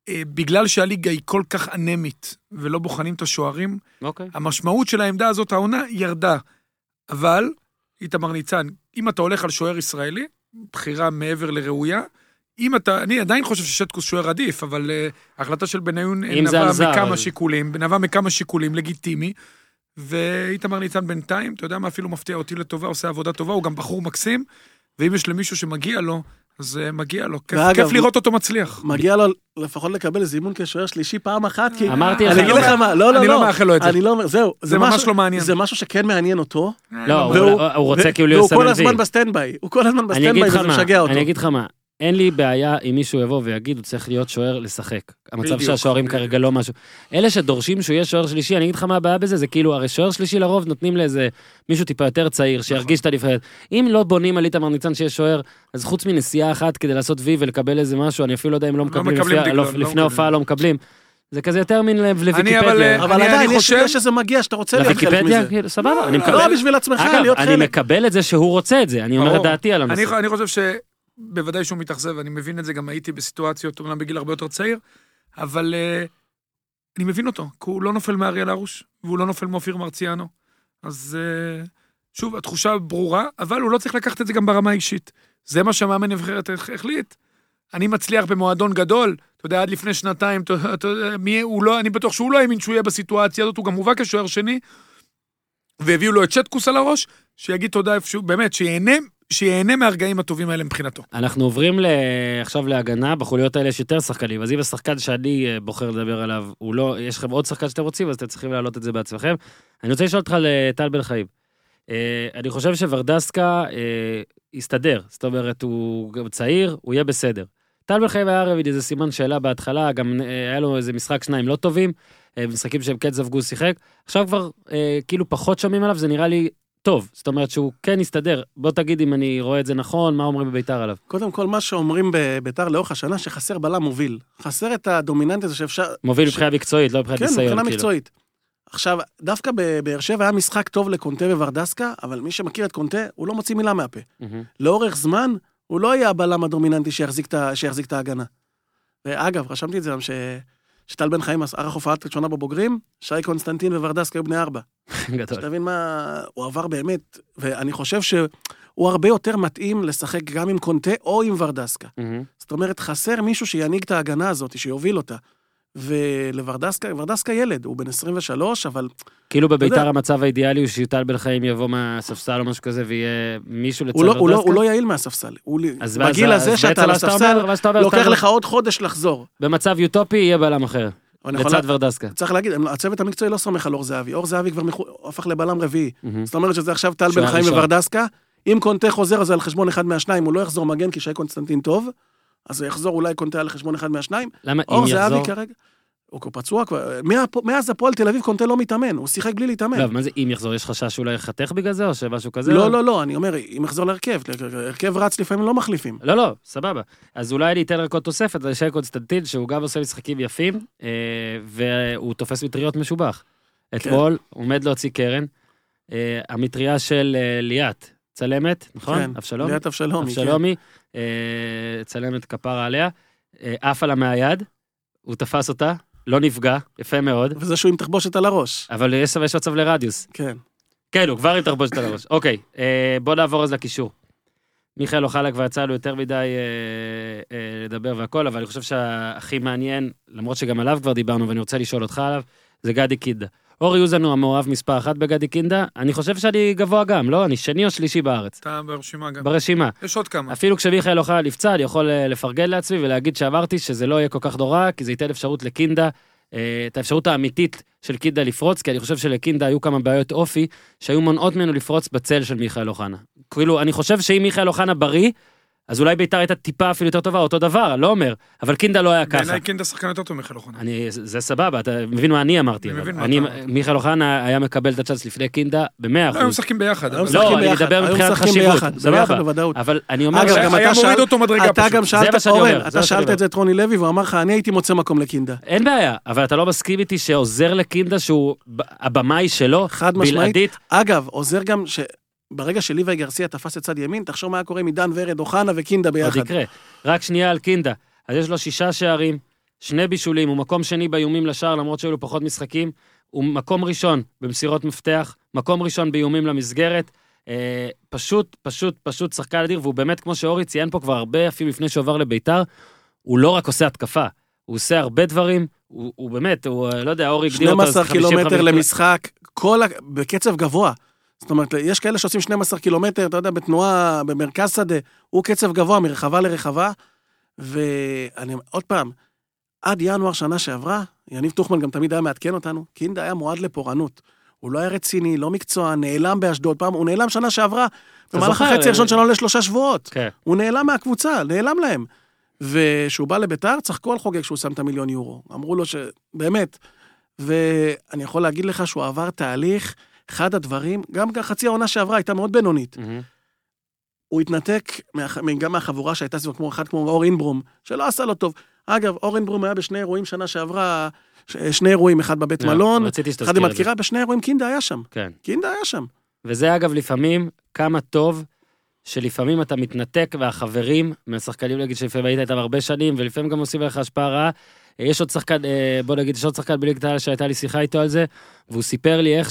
אה, בגלל שהליגה היא כל כך אנמית, ולא בוחנים את השוערים, אוקיי. המשמעות של העמדה הזאת, העונה, ירדה. אבל, איתמר ניצן, אם אתה הולך על שוער ישראלי, בחירה מעבר לראויה, אם אתה, אני עדיין חושב ששטקוס שוער עדיף, אבל uh, ההחלטה של בניון על נבעה מכמה אז- שיקולים, נבעה מכמה שיקולים, לגיטימי, ואיתמר ניצן בינתיים, אתה יודע מה, אפילו מפתיע אותי לטובה, עושה עבודה טובה, הוא גם בחור מקסים, ואם יש למישהו שמגיע לו, אז uh, מגיע לו. כיף, ואגב, כיף לראות אותו מצליח. מגיע לו לפחות לקבל זימון כשוער שלישי פעם אחת, כי... אמרתי לך, אני אגיד לא לך מה, לא, לא, אני לא. לא מאחל לו את זה. אני לא אומר, זהו. זה ממש משהו- לא מעניין. זה משהו שכן מעניין אותו. לא, הוא- והוא- הוא רוצה כאילו והוא להיות כל סמל הזמן וי. ב standby. הוא כל הזמן אני ב standby וזה משגע אותו. אני אגיד לך מה, אין לי בעיה אם מישהו יבוא ויגיד, הוא צריך להיות שוער לשחק. המצב שהשוערים. כרגע לא משהו. אלה שדורשים שהוא יהיה שוער שלישי, אני אגיד לך מה הבעיה בזה, זה כאילו, הרי שוער שלישי לרוב נותנים לאיזה מישהו טיפה יותר צעיר, נכון. שירגיש את הנבחרת. אם לא בונים על איתמר ניצן שיהיה שוער, אז חוץ מנסיעה אחת כדי לעשות וי ולקבל איזה משהו, אני אפילו לא יודע אם לא מקבלים, מקבלים לא- לא לפני מקבלים. הופעה לא מקבלים. זה כזה יותר מין לב- אבל, לוויקיפדיה. אבל אני- עדיין, אני יש חושב- יש שזה מגיע, שאתה רוצה להיות חלק לוויקיפדיה, מזה. כאילו, סבבה, אני לא מקבל. בשביל עצמך, אגב, להיות אני חלק. מקבל את זה שהוא רוצה את זה, אני אומר את. דעתי על אני, הנושא. אני חושב שבוודאי שהוא מתאכזב, אני מבין את זה, גם הייתי בסיטואציות, אומנם בגיל הרבה יותר צעיר, אבל uh, אני מבין אותו, כי הוא לא נופל מאריאל הרוש, והוא לא נופל מאופיר מרציאנו. אז uh, שוב, התחושה ברורה, אבל הוא לא צריך לקחת את זה גם ברמה האישית. זה מה שהמאמן נבחרת הח- החליט. אני מצליח במועדון גדול, אתה יודע, עד לפני שנתיים, אתה, אתה מי, הוא לא, אני בטוח שהוא לא האמין שהוא יהיה בסיטואציה הזאת, הוא גם הובא כשוער שני, והביאו לו את שטקוס על הראש, שיגיד תודה איפשהו, באמת, שיהנה, שיהנה מהרגעים הטובים האלה מבחינתו. אנחנו עוברים ל... עכשיו להגנה, בחוליות האלה יש יותר שחקנים, אז אם השחקן שאני אה, בוחר לדבר עליו, הוא לא, יש לכם עוד שחקן שאתם רוצים, אז אתם צריכים להעלות את זה בעצמכם. אני רוצה לשאול אותך על טל בן חיים. אה, אני חושב שוורדסקה אה, יסתדר, זאת אומרת, הוא גם צעיר, הוא יהיה בסדר. טל בן חיים היה הרי איזה סימן שאלה בהתחלה, גם היה לו איזה משחק שניים לא טובים, משחקים שהם כן זבגו שיחק. עכשיו כבר אה, כאילו פחות שומעים עליו, זה נראה לי טוב, זאת אומרת שהוא כן יסתדר. בוא תגיד אם אני רואה את זה נכון, מה אומרים בביתר עליו. קודם כל, מה שאומרים בביתר לאורך השנה, שחסר בלם מוביל. חסר את הדומיננט הזה שאפשר... מוביל ש- מבחינה מקצועית, לא מבחינת כן, ניסיון. מבחינה כאילו. מקצועית. עכשיו, דווקא בבאר שבע היה משחק טוב לקונטה וורדסקה, אבל מי שמכיר את קונטה, הוא לא מוציא מילה מהפה. מהמם. לאורך זמן, הוא לא יהיה הבלם הדומיננטי שיחזיק את ההגנה. ואגב, רשמתי את זה גם ש... שטל בן חיים ערך הופעה ראשונה בבוגרים, שי קונסטנטין וורדסקה היו בני ארבע. גדול. שתבין מה... הוא עבר באמת, ואני חושב שהוא הוא הרבה יותר מתאים לשחק גם עם קונטה או עם ורדסקה. מהמם. זאת אומרת, חסר מישהו שינהיג את ההגנה הזאת, שיוביל אותה. ולוורדסקה, ורדסקה ילד, הוא בן 23, אבל כאילו בביתר יודע. המצב האידיאלי הוא שיוטל בן חיים יבוא מהספסל או משהו כזה ויהיה מישהו לצד הוא לא, הוא, לא? הוא לא יעיל מהספסל. הוא, אז בגיל אז- הזה אז שאתה על הספסל, אומר- אומר, לוקח לך עוד חודש לחזור. במצב יוטופי יהיה בלם אחר, לצד לה- ורדסקה. צריך להגיד, הצוות המקצועי לא סומך על אור זהבי. אור זהבי כבר. הפך לבלם רביעי. זאת אומרת שזה עכשיו טל בן חיים. וורדסקה. אם קונטה חוזר, אז על חשבון אחד מהשניים, הוא לא יחזור מגן כי שי קונסטנטין טוב, אז הוא יחזור אולי קונטה על חשבון אחד מהשניים. למה אם אור זהבי יחזור? כרגע, הוא פצוע כבר, מאז הפועל תל אביב קונטה לא מתאמן, הוא שיחק בלי להתאמן. לא, מה זה אם יחזור? יש חשש שאולי יחתך בגלל זה או שמשהו כזה? לא, לא, לא, אני אומר, אם יחזור להרכב, הרכב רץ לפעמים לא מחליפים. לא, לא, סבבה. אז אולי אני אתן רק עוד תוספת לשי קונסטנטין, שהוא גם עושה משחקים יפים, אה, והוא תופס מטריות משובח. אתמול עומד להוציא קרן, אה, המטריה של אה, ליאת, צלמת, נכון? כן, אבשלום? ליאת אבשלומי, כן. אבשלומי, צלמת כפרה עליה, אה, עפה לה מהיד, הוא תפס אותה, לא נפגע, יפה מאוד, וזה שהוא עם תחבושת על הראש. אבל יש מצב לרדיוס. כן. כן, הוא כבר עם תחבושת על הראש. אוקיי, אה, בוא נעבור אז לקישור. מיכאל אוחלה כבר יצא לו יותר מדי אה, אה, לדבר והכל, אבל אני חושב שהכי מעניין, למרות שגם עליו כבר דיברנו ואני רוצה לשאול אותך עליו, זה גדי קינדה. אורי אוזן הוא המעורב מספר אחת בגדי קינדה, אני חושב שאני גבוה גם, לא? אני שני או שלישי בארץ, אתה ברשימה גם. ברשימה. יש עוד כמה. אפילו כשמיכאל אוחלה נפצע, אני יכול אה, לפרגן לעצמי ולהגיד שעברתי שזה לא יהיה כל כך נורא, כי זה ייתן אפשרות לקינדה, אה, את האפשרות האמיתית של קינדה לפרוץ, כי אני חושב שלקינדה היו כמה בעיות אופי, שהיו מונעות ממנו לפרוץ בצל של מיכאל אוחנה. כאילו, אני חושב שאם מיכאל אוחנה בריא, אז אולי ביתר הייתה טיפה אפילו יותר טובה, אותו דבר, לא אומר, אבל קינדה לא היה ככה. בעיניי קינדה שחקן יותר טוב מיכאל אוחנה. אני, זה סבבה, אתה מבין מה אני אמרתי. אני מבין מה אני, אתה. מיכאל אוחנה היה מקבל את הצ'אנס לפני קינדה במאה לא, היו אחוז. משחקים ביחד. היו לא, אני ביחד, מדבר היו מבחינת חשיבות, ביחד, סבבה. אבל אני אומר, אגב, גם היה אתה מוריד שאל- אותו מדרגה אתה. גם שאלת, אורן, אתה שאלת. את זה את רוני לוי, והוא אמר לך, אני הייתי מוצא מקום לקינדה. אין בעיה, אבל אתה לא מסכים איתי שעוזר לקינדה שהוא הבמאי שלו, חד משמעית. בלעדית, אגב, עוזר גם שברגע שליוואי גרסיה תפס את צד ימין, תחשוב מה היה קורה מדן ורד, אוחנה וקינדה עוד ביחד. יקרה. רק שנייה על קינדה. אז יש לו שישה שערים, שני בישולים, הוא מקום שני באיומים לשער, למרות שהיו לו פחות משחקים. הוא מקום ראשון במסירות מפתח, מקום ראשון באיומים למסגרת. אה, פשוט, פשוט, פשוט שחקן אדיר, והוא באמת, כמו שאורי ציין פה כבר הרבה, אפילו לפני שהוא עבר לביתר, הוא לא רק עושה התקפה, הוא עושה הרבה דברים, הוא, הוא באמת, הוא, אה, לא יודע, אורי הגדיר אותו... 12 אז 50, קילומטר 50, למשחק, כל. בקצב גבוה. זאת אומרת, יש כאלה שעושים 12 קילומטר, אתה יודע, בתנועה, במרכז שדה, הוא קצב גבוה מרחבה לרחבה, ואני, עוד פעם, עד ינואר שנה שעברה, יניב טוחמן גם תמיד היה מעדכן אותנו, קינדה היה מועד לפורענות. הוא לא היה רציני, לא מקצוע, נעלם באשדוד, פעם, הוא נעלם שנה שעברה, במהלך החצי אה, הראשון שלנו לשלושה שבועות. כן. הוא נעלם מהקבוצה, נעלם להם. וכשהוא בא לביתר, צחקו על חוגג שהוא שם את המיליון יורו. אמרו לו שבאמת. ואני יכול להגיד לך שהוא עבר תהליך, אחד הדברים, גם חצי העונה שעברה הייתה מאוד בינונית. הוא התנתק מה- גם מהחבורה שהייתה סביבו, כמו אחד כמו אור אינברום, שלא עשה לו טוב. אגב, אור אינברום היה בשני אירועים שנה שעברה, ש- שני אירועים, אחד בבית לא, מלון, רציתי אחד עם. הדקירה, בשני אירועים קינדה היה שם. כן. קינדה היה שם. וזה אגב לפעמים כמה טוב שלפעמים אתה מתנתק והחברים מהשחקנים נגיד שלפעמים היית איתם הרבה שנים ולפעמים גם עושים לך השפעה רעה. יש עוד שחקן, אה, בוא נגיד, יש עוד שחקן בליגת העל שהייתה לי שיחה איתו על זה, והוא סיפר לי איך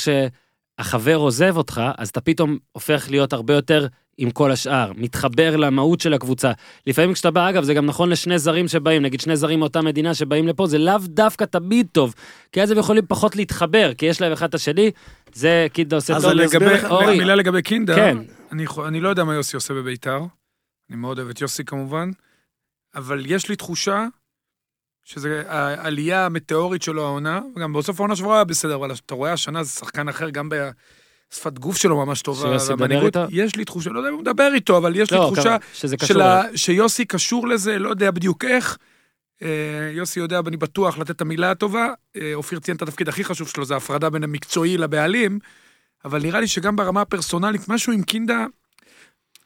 שהחבר עוזב אותך, אז אתה פתאום הופך להיות הרבה יותר עם כל השאר, מתחבר למהות של הקבוצה. לפעמים כשאתה בא, אגב, זה גם נכון לשני זרים שבאים, נגיד שני זרים מאותה מדינה שבאים לפה, זה לאו דווקא תמיד טוב, כי אז הם יכולים פחות להתחבר, כי יש להם אחד את השני, זה קידה עושה אז טוב. אסביר לגבי, אורי. מילה לגבי קינדה, כן. אני, אני לא יודע מה יוסי עושה בביתר, אני מאוד אוהב את יוסי כמובן, אבל יש לי תחושה שזו העלייה המטאורית שלו העונה, וגם בסוף העונה שעברה היה בסדר, אבל אתה רואה השנה זה שחקן אחר, גם בשפת גוף שלו ממש טובה, שיוסי מדבר איתו? יש לי תחושה, לא יודע אם הוא מדבר איתו, אבל יש לי לא, תחושה כמה- שזה קשור. של אליו. ה... שיוסי קשור לזה, לא יודע בדיוק איך. אה, יוסי יודע, אני בטוח, לתת את המילה הטובה. אה, אופיר ציין את התפקיד הכי חשוב שלו, זה ההפרדה בין המקצועי לבעלים, אבל נראה לי שגם ברמה הפרסונלית, משהו עם קינדה...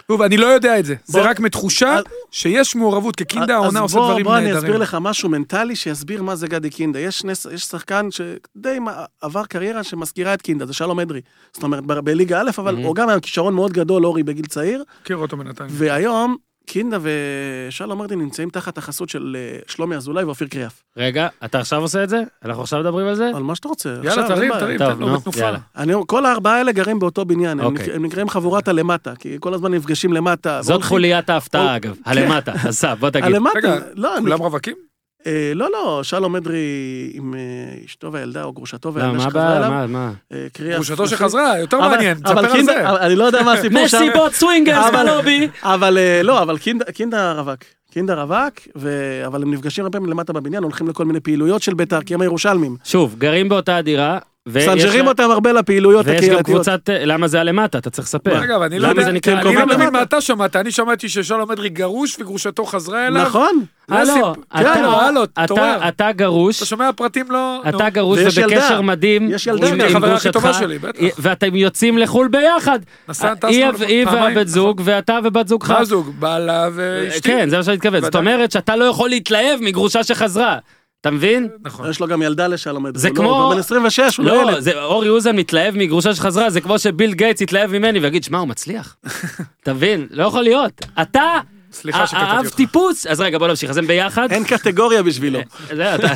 טוב, אני לא יודע את זה, זה בוא- רק מתחושה אז- שיש מעורבות, כי קינדה העונה אז עושה בוא- דברים בוא אני נהדרים. אסביר לך משהו מנטלי שיסביר מה זה גדי קינדה. יש, יש שחקן שדי עבר קריירה שמזכירה את קינדה, זה שלום אדרי. זאת אומרת, בליגה א', אבל Mhm. הוא גם היה כישרון מאוד גדול, אורי, בגיל צעיר, מכיר אותו בינתיים. והיום קינדה ושלום אדרי נמצאים תחת החסות של אה, שלומי אזולאי ואופיר קריאף. רגע, אתה עכשיו עושה את זה? אנחנו עכשיו מדברים על זה? על מה שאתה רוצה. יאללה, תרים. תרים, טוב, תן לו נו, בתנופה. כל הארבעה האלה גרים באותו בניין, הם, אוקיי. נקראים חבורת הלמטה, כי כל הזמן נפגשים למטה. זאת חוליית ההפתעה, או- אגב. הלמטה, אסף, בוא תגיד. הלמטה, רגע, לא, אני, כולם רווקים? אה, לא, לא, שלום אדרי עם אה, אשתו והילדה, או גרושתו לא, והילדה מה שחזרה הבעיה? אליו. מה, מה? אה, קריאף. גרושתו שחזרה, יותר אבל- מעניין, אבל תספר על קינדה- זה. אבל אני לא יודע מה הסיפור שם. מסיבות swingers אבל- בלובי. אבל אה, לא, אבל קינדה, קינדה רווק. קינדה רווק, ו... אבל הם נפגשים הרבה פעמים למטה בבניין, הולכים לכל מיני פעילויות של בית"ר, כי הם הירושלמים. שוב, גרים באותה דירה. מסנג'רים לה- אותם הרבה לפעילויות ויש גם הקהילתיות. קבוצת, אה, למה זה הלמטה? אתה צריך לספר. אגב, אני לא למה יודע, זה נקרא אני לא מבין למטה. מה אתה שמעת, אני שמעתי ששלום אדרי גרוש וגרושתו חזרה אליו. נכון. זה הלו, הסיפור. אתה- כן, הלו, אתה-. אתה גרוש, אתה שומע פרטים לא... נו. אתה גרוש ויש ובקשר ילדה. מדהים יש ילדה. עם החברה הכי טובה גרושתך, שלי, בטח. ואתם יוצאים לחו"ל ביחד. היא טסנו היא פעמיים, והבת זוג, ואתה ובת זוגך. מה זוג? בעלה ואשתי. כן, זה מה שאני מתכוון. זאת ודאי. אומרת שאתה לא יכול להתלהב מגרושה שחזרה. אתה מבין? נכון. יש לו גם ילדה לשלום אדרי. זה הוא כמו- לא- הוא בן 26, הוא לא לא, ילד. זה אורי אוזן מתלהב מגרושה שחזרה, זה כמו שביל גייטס יתלהב ממני ויגיד, שמע, הוא מצליח. אתה מבין? לא יכול להיות. אתה, סליחה שקטעתי האב אותך. טיפוס, אז רגע, בוא נמשיך, אז הם ביחד. אין קטגוריה בשבילו. זה אתה,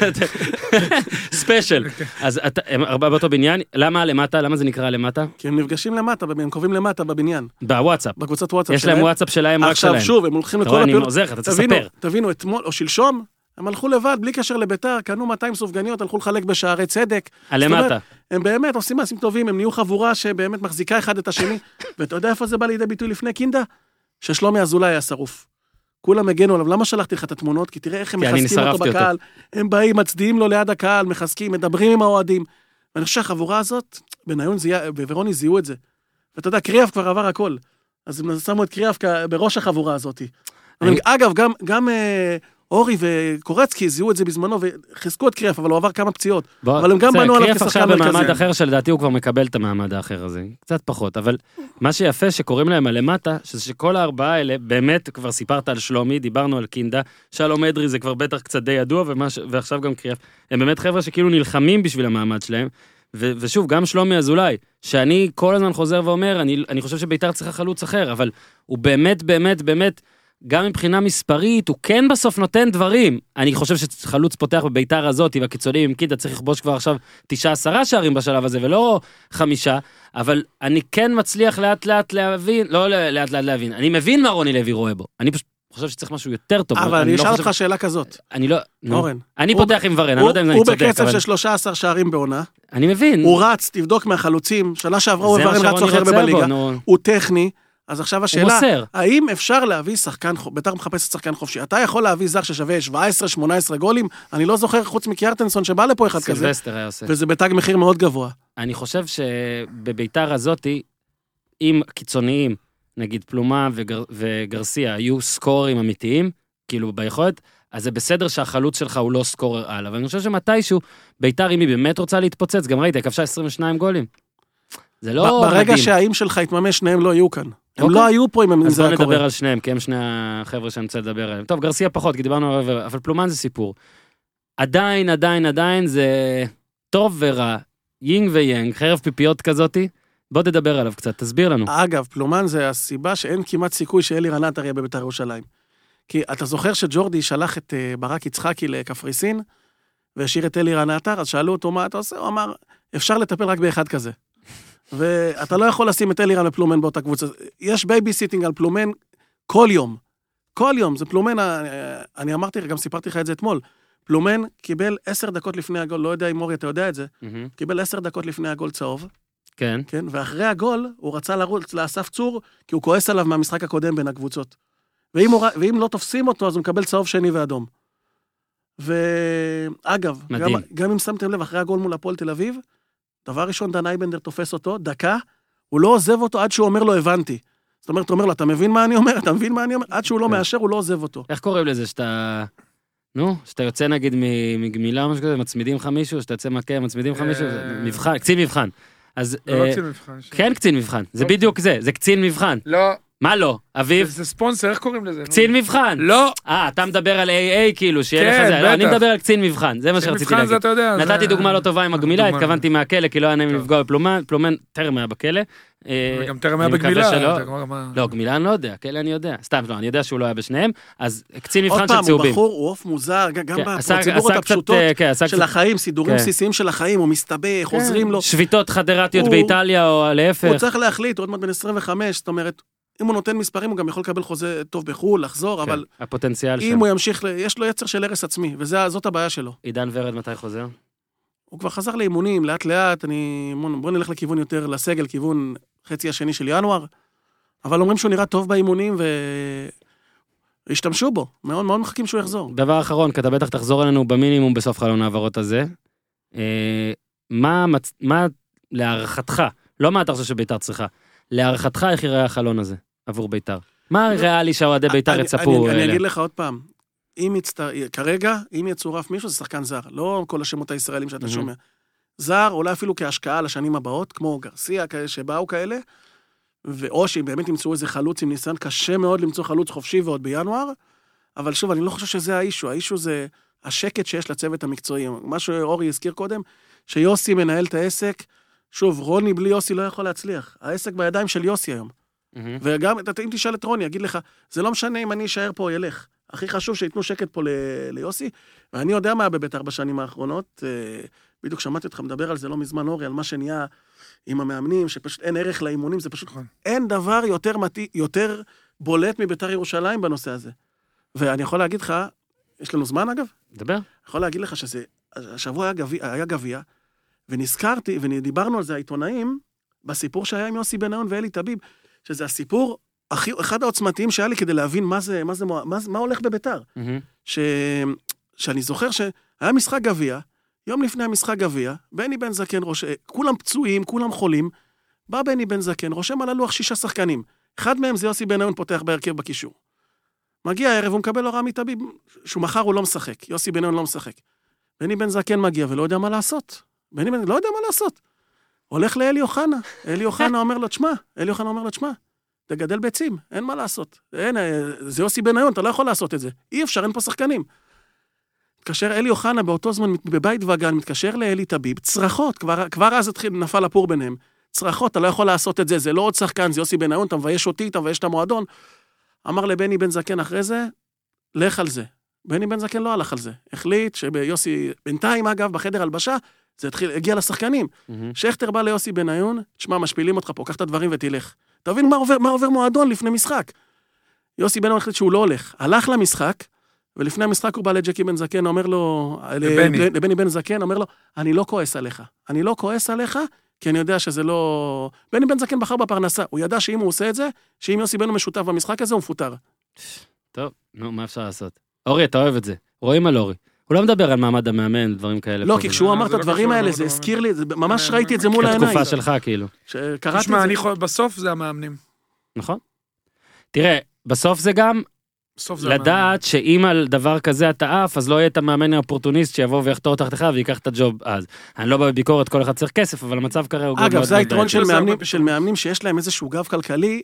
ספיישל. אז אתה, הם ארבעה באותו בניין, למה למטה? למה זה נקרא למטה? כי הם נפגשים למטה, הם קובעים למטה בבניין, בוואטסאפ. בקבוצת וואטסאף יש להם וואטסאפ שלהם רק שלהם. עכשיו שוב, הם הולכים אתה לכל רואה, אני הפעילות. עוזר לך, אתה צריך תבינו, לספר. תבינו, אתמול או שלשום, הם הלכו לבד, בלי קשר לביתר, קנו 200 סופגניות, הלכו לחלק בשערי צדק. זאת אומרת, הם באמת עושים מעשים טובים, הם נהיו חבורה שבאמת מחזיקה אחד את השני. ואתה יודע איפה זה בא לידי ביטוי לפני קינדה? ששלומי אזולאי היה שרוף. כולם הגנו עליו, למה שלחתי לך את התמונות? כי תראה איך הם מחזקים אותו אותו. בקהל. הם באים, מצדיעים לו ליד הקהל, מחזקים, מדברים עם האוהדים. ואני חושב שהחבורה הזאת, בניון זיהה- ורוני זיהו את זה. ואתה יודע, קריאף כבר עבר הכל. אז הם שמו את קריאף בראש החבורה הזאת. אני- אגב, גם, גם אה, אורי וקורצקי זיהו את זה בזמנו וחיזקו את קריאף, אבל הוא עבר כמה פציעות. בוא, אבל הם גם בנו עליו קריאף כשחקן עכשיו במעמד מרכזי. אחר שלדעתי הוא כבר מקבל את המעמד האחר הזה, קצת פחות, אבל מה שיפה שקוראים להם הלמטה, שזה שכל הארבעה האלה, באמת, כבר סיפרת על שלומי, דיברנו על קינדה, שלום אדרי זה כבר בטח קצת די ידוע, ומה ש- ועכשיו גם קריאף, הם באמת חבר'ה שכאילו נלחמים בשביל המעמד שלהם, ו- ושוב, גם שלומי אזולאי, שאני כל הזמן חוזר ואומר, אני, אני חושב שביתר צריכה חלוץ אחר, אבל הוא באמת, באמת, באמת, גם מבחינה מספרית, הוא כן בסוף נותן דברים. אני חושב שחלוץ פותח בביתר הזאת, והקיצונים עם קידה צריך לכבוש כבר עכשיו תשעה עשרה שערים בשלב הזה, ולא חמישה, אבל אני כן מצליח לאט לאט להבין, לא לאט לאט להבין, אני מבין מה רוני לוי רואה בו. אני פשוט חושב שצריך משהו יותר טוב. אבל אני לא אשאל חושב- אותך שאלה כזאת. אני לא... נו. אורן. אני הוא- פותח עם ורן, אני הוא לא יודע אם אני הוא צודק, בקצב אבל... של 13 שערים בעונה, אני מבין. הוא רץ, תבדוק מהחלוצים, שנה שעברה הוא וורן שרוני הכי הרבה בליגה. הוא טכני, אז עכשיו הוא השאלה, מוסר. האם אפשר להביא שחקן, בית"ר מחפשת שחקן חופשי, אתה יכול להביא זר ששווה 17-18 גולים, אני לא זוכר חוץ מקיארטנסון שבא לפה אחד כזה, סילבסטר היה עושה. וזה בתג מחיר מאוד גבוה. אני חושב שבביתר הזאתי, אם קיצוניים, נגיד פלומה וגר, וגרסיה, היו סקוררים אמיתיים, כאילו ביכולת, אז זה בסדר שהחלוץ שלך הוא לא סקורר על, אבל אני חושב שמתישהו, ביתר, אם היא באמת רוצה להתפוצץ, גם ראית, היא כבשה 22 גולים. זה לא ברגע מדהים. שהאם שלך יתממש, שניהם לא יהיו כאן. הם אוקיי. לא היו פה אם הם- אם אז זה בוא היה נדבר קורה. על שניהם, כי הם שני החבר'ה שאני רוצה לדבר עליהם. טוב, גרסיה פחות, כי דיברנו עליו, אבל פלומן זה סיפור. עדיין, עדיין, עדיין זה טוב ורע, יינג ויאנג, חרב פיפיות כזאתי. בוא תדבר עליו קצת, תסביר לנו. אגב, פלומן זה הסיבה שאין כמעט סיכוי שאלירן עטר יהיה בבית"ר ירושלים. כי אתה זוכר שג'ורדי שלח את אה, ברק יצחקי לקפריסין, והשאיר את אלירן עטר, אז שאלו אותו מה אתה עושה, הוא אמר, אפשר לטפל רק באחד כזה. ואתה לא יכול לשים את אלירן ופלומן באותה קבוצה. יש babysitting על פלומן כל יום. כל יום, זה פלומן, אה, אני אמרתי, גם סיפרתי לך את זה אתמול. פלומן קיבל עשר דקות לפני הגול, לא יודע אם אורי, אתה יודע את זה, מהמם. קיבל עשר דקות לפני הגול צהוב, כן. כן? ואחרי הגול, הוא רצה לרוץ לאסף צור, כי הוא כועס עליו מהמשחק הקודם בין הקבוצות. ואם, הוא, ואם לא תופסים אותו, אז הוא מקבל צהוב שני ואדום. ואגב, גם. גם אם שמתם לב, אחרי הגול מול הפועל תל אביב, דבר ראשון, דן אייבנדר תופס אותו, דקה, הוא לא עוזב אותו עד שהוא אומר לו, הבנתי. זאת אומרת, הוא אומר לו, אתה מבין מה אני אומר? אתה מבין מה אני אומר? עד שהוא לא כן. מאשר, הוא לא עוזב אותו. איך קוראים לזה שאתה... נו, שאתה יוצא נגיד מ- מגמילה או משהו כזה, מצמידים לך מישהו, שאתה יוצא מכה, מצמידים לך מישהו, אה. מבחן, קצין מבחן. אז... לא אה, קצין מבחן. כן קצין מבחן, זה לא. בדיוק זה, זה קצין מבחן. לא, מה לא? אביב? זה ספונסר, איך קוראים לזה? קצין מבחן. לא, אה, אתה מדבר על AA כאילו, שיהיה לך כן, זה. לא, אני בטח. מדבר על קצין מבחן, זה מה קצין שרציתי מבחן זה להגיד. אתה יודע. נתתי זה- דוגמה לא טובה עם הגמילה, דוגמה- התכוונתי מהכלא, כי לא היה נעים. לפגוע בפלומן, פלומן טרם היה בכלא. אה, וגם טרם היה אני בגמילה. לא, גמילה אני לא יודע, כלא אני יודע. סתם, לא, אני יודע שהוא לא היה בשניהם, אז קצין מבחן עוד של פעם, הוא צהובים. בחור, הוא עוף מוזר, גם כן, בפרוצדורות הפשוטות אה, כן, של החיים, סידורים כן. בסיסיים של החיים, הוא מסתבך, עוזרים לו. שביתות חדרתיות באיטליה, או להפך. הוא צריך להחליט, הוא עוד מעט בן 25, זאת אומרת, אם הוא נותן מספרים, הוא גם יכול לקבל חוזה טוב בחו"ל, לחזור, כן, אבל הפוטנציאל אם שם. הוא ימשיך, יש לו יצר של הרס עצמי, וזאת הבעיה שלו. עידן ורד מתי חוזר? הוא כבר חזר לאימונים, לאט לאט, אני... בוא- נלך לכיוון יותר, לסגל, כיוון חצי השני של ינואר. אבל אומרים שהוא נראה טוב באימונים, ו... השתמשו בו, מאוד מאוד מחכים שהוא יחזור. דבר אחרון, כי אתה בטח תחזור אלינו במינימום בסוף חלון ההעברות הזה. אה, מה. מה להערכתך, לא מה אתה חושב שביתר צריכה, להערכתך איך ייראה החלון הזה עבור ביתר? מה ריאלי שהאוהדי ביתר יצפו? אני? אגיד לך עוד פעם, אם יצטר... כרגע, אם יצורף מישהו, זה שחקן זר, לא כל השמות הישראלים שאתה. שומע. זר, אולי אפילו כהשקעה לשנים הבאות, כמו גרסיה, כאלה שבאו כאלה, ואו שאם באמת ימצאו איזה חלוץ עם ניסיון, קשה מאוד למצוא חלוץ חופשי ועוד בינואר, אבל שוב, אני לא חושב שזה האישו, האישו זה השקט שיש לצוות המקצועי. מה שאורי הזכיר קודם, שיוסי מנהל את העסק, שוב, רוני בלי יוסי לא יכול להצליח. העסק בידיים של יוסי היום. וגם, אתה- אם תשאל את רוני, יגיד לך, זה לא משנה אם אני אשאר פה או ילך. הכי חשוב שייתנו שקט פה ל- ליוסי, ואני יודע מה היה בביתר בשנים האחרונות. אה, בדיוק שמעתי אותך מדבר על זה לא מזמן, אורי, על מה שנהיה עם המאמנים, שפשוט אין ערך לאימונים, זה פשוט... נכון. אין דבר יותר, מת... יותר בולט מביתר ירושלים בנושא הזה. ואני יכול להגיד לך, יש לנו זמן אגב? דבר. אני יכול להגיד לך שזה, השבוע היה גביע, ונזכרתי, ודיברנו על זה העיתונאים, בסיפור שהיה עם יוסי בניון ואלי טביב, שזה הסיפור הכי, אחד העוצמתיים שהיה לי כדי להבין מה זה, מה זה, מה, זה- מה הולך בביתר. מהמם. ש... שאני זוכר שהיה משחק גביע, יום לפני המשחק גביע, בני בן זקן רושם, כולם פצועים, כולם חולים, בא בני בן זקן, רושם על הלוח שישה שחקנים. אחד מהם זה יוסי בניון פותח בהרכב בקישור. מגיע הערב, הוא מקבל הוראה מטביב, שהוא מחר הוא לא משחק, יוסי בניון לא משחק. בני בן זקן מגיע ולא יודע מה לעשות. בני בן לא יודע מה לעשות. הולך לאלי אוחנה, אלי אוחנה אומר לו, תשמע, אלי אוחנה אומר לו, תשמע, תגדל ביצים, אין מה לעשות. אין, אה, זה יוסי בניון, אתה לא יכול לעשות את זה. אי אפשר, אין פה שחקנים. מתקשר אלי אוחנה באותו זמן בבית וגן, מתקשר לאלי טביב, צרחות, כבר, כבר אז התחיל, נפל הפור ביניהם. צרחות, אתה לא יכול לעשות את זה, זה לא עוד שחקן, זה יוסי בניון, אתה מבייש אותי, אתה מבייש את המועדון. אמר לבני בן זקן אחרי זה, לך על זה. בני בן זקן לא הלך על זה. החליט שביוסי, בינתיים אגב, בחדר הלבשה, זה התחיל, הגיע לשחקנים. מהמם. שכטר בא ליוסי בניון, תשמע, משפילים אותך פה, קח את הדברים ותלך. תבין מה עובר, מה עובר מועדון לפני משחק. יוסי בניון החליט שהוא לא הולך. הלך למשחק, ולפני המשחק הוא בא לג'קי בן זקן, אומר לו... לבני. ל- לבני בן זקן, אומר לו, אני לא כועס עליך. אני לא כועס עליך, כי אני יודע שזה לא... בני בן זקן בחר בפרנסה. הוא ידע שאם הוא עושה את זה, שאם יוסי בניון משותף במשחק הזה, הוא מפוטר. טוב, נו, מה אפשר לעשות? אורי, אתה אוהב את זה. רואים על אורי. הוא לא מדבר על מעמד המאמן, דברים כאלה. לא, כי. כשהוא לא, אמר את זה לא הדברים האלה. זה הזכיר לי, זה- ממש אה, ראיתי את זה מול העיניים. בתקופה שלך, כאילו. שקראתי את תשמע, זה. אני יכול, בסוף זה המאמנים. נכון? תראה, בסוף זה גם בסוף זה המאמנים. לדעת שאם על דבר כזה אתה עף, אז לא יהיה את המאמן האופורטוניסט שיבוא ויחתור תחתיך וייקח את הג'וב אז. אני לא בא בביקורת, כל אחד צריך כסף, אבל המצב כרגע הוא... אגב, מאוד זה מאוד היתרון. של זה. מאמנים שיש להם איזשהו גב כלכלי.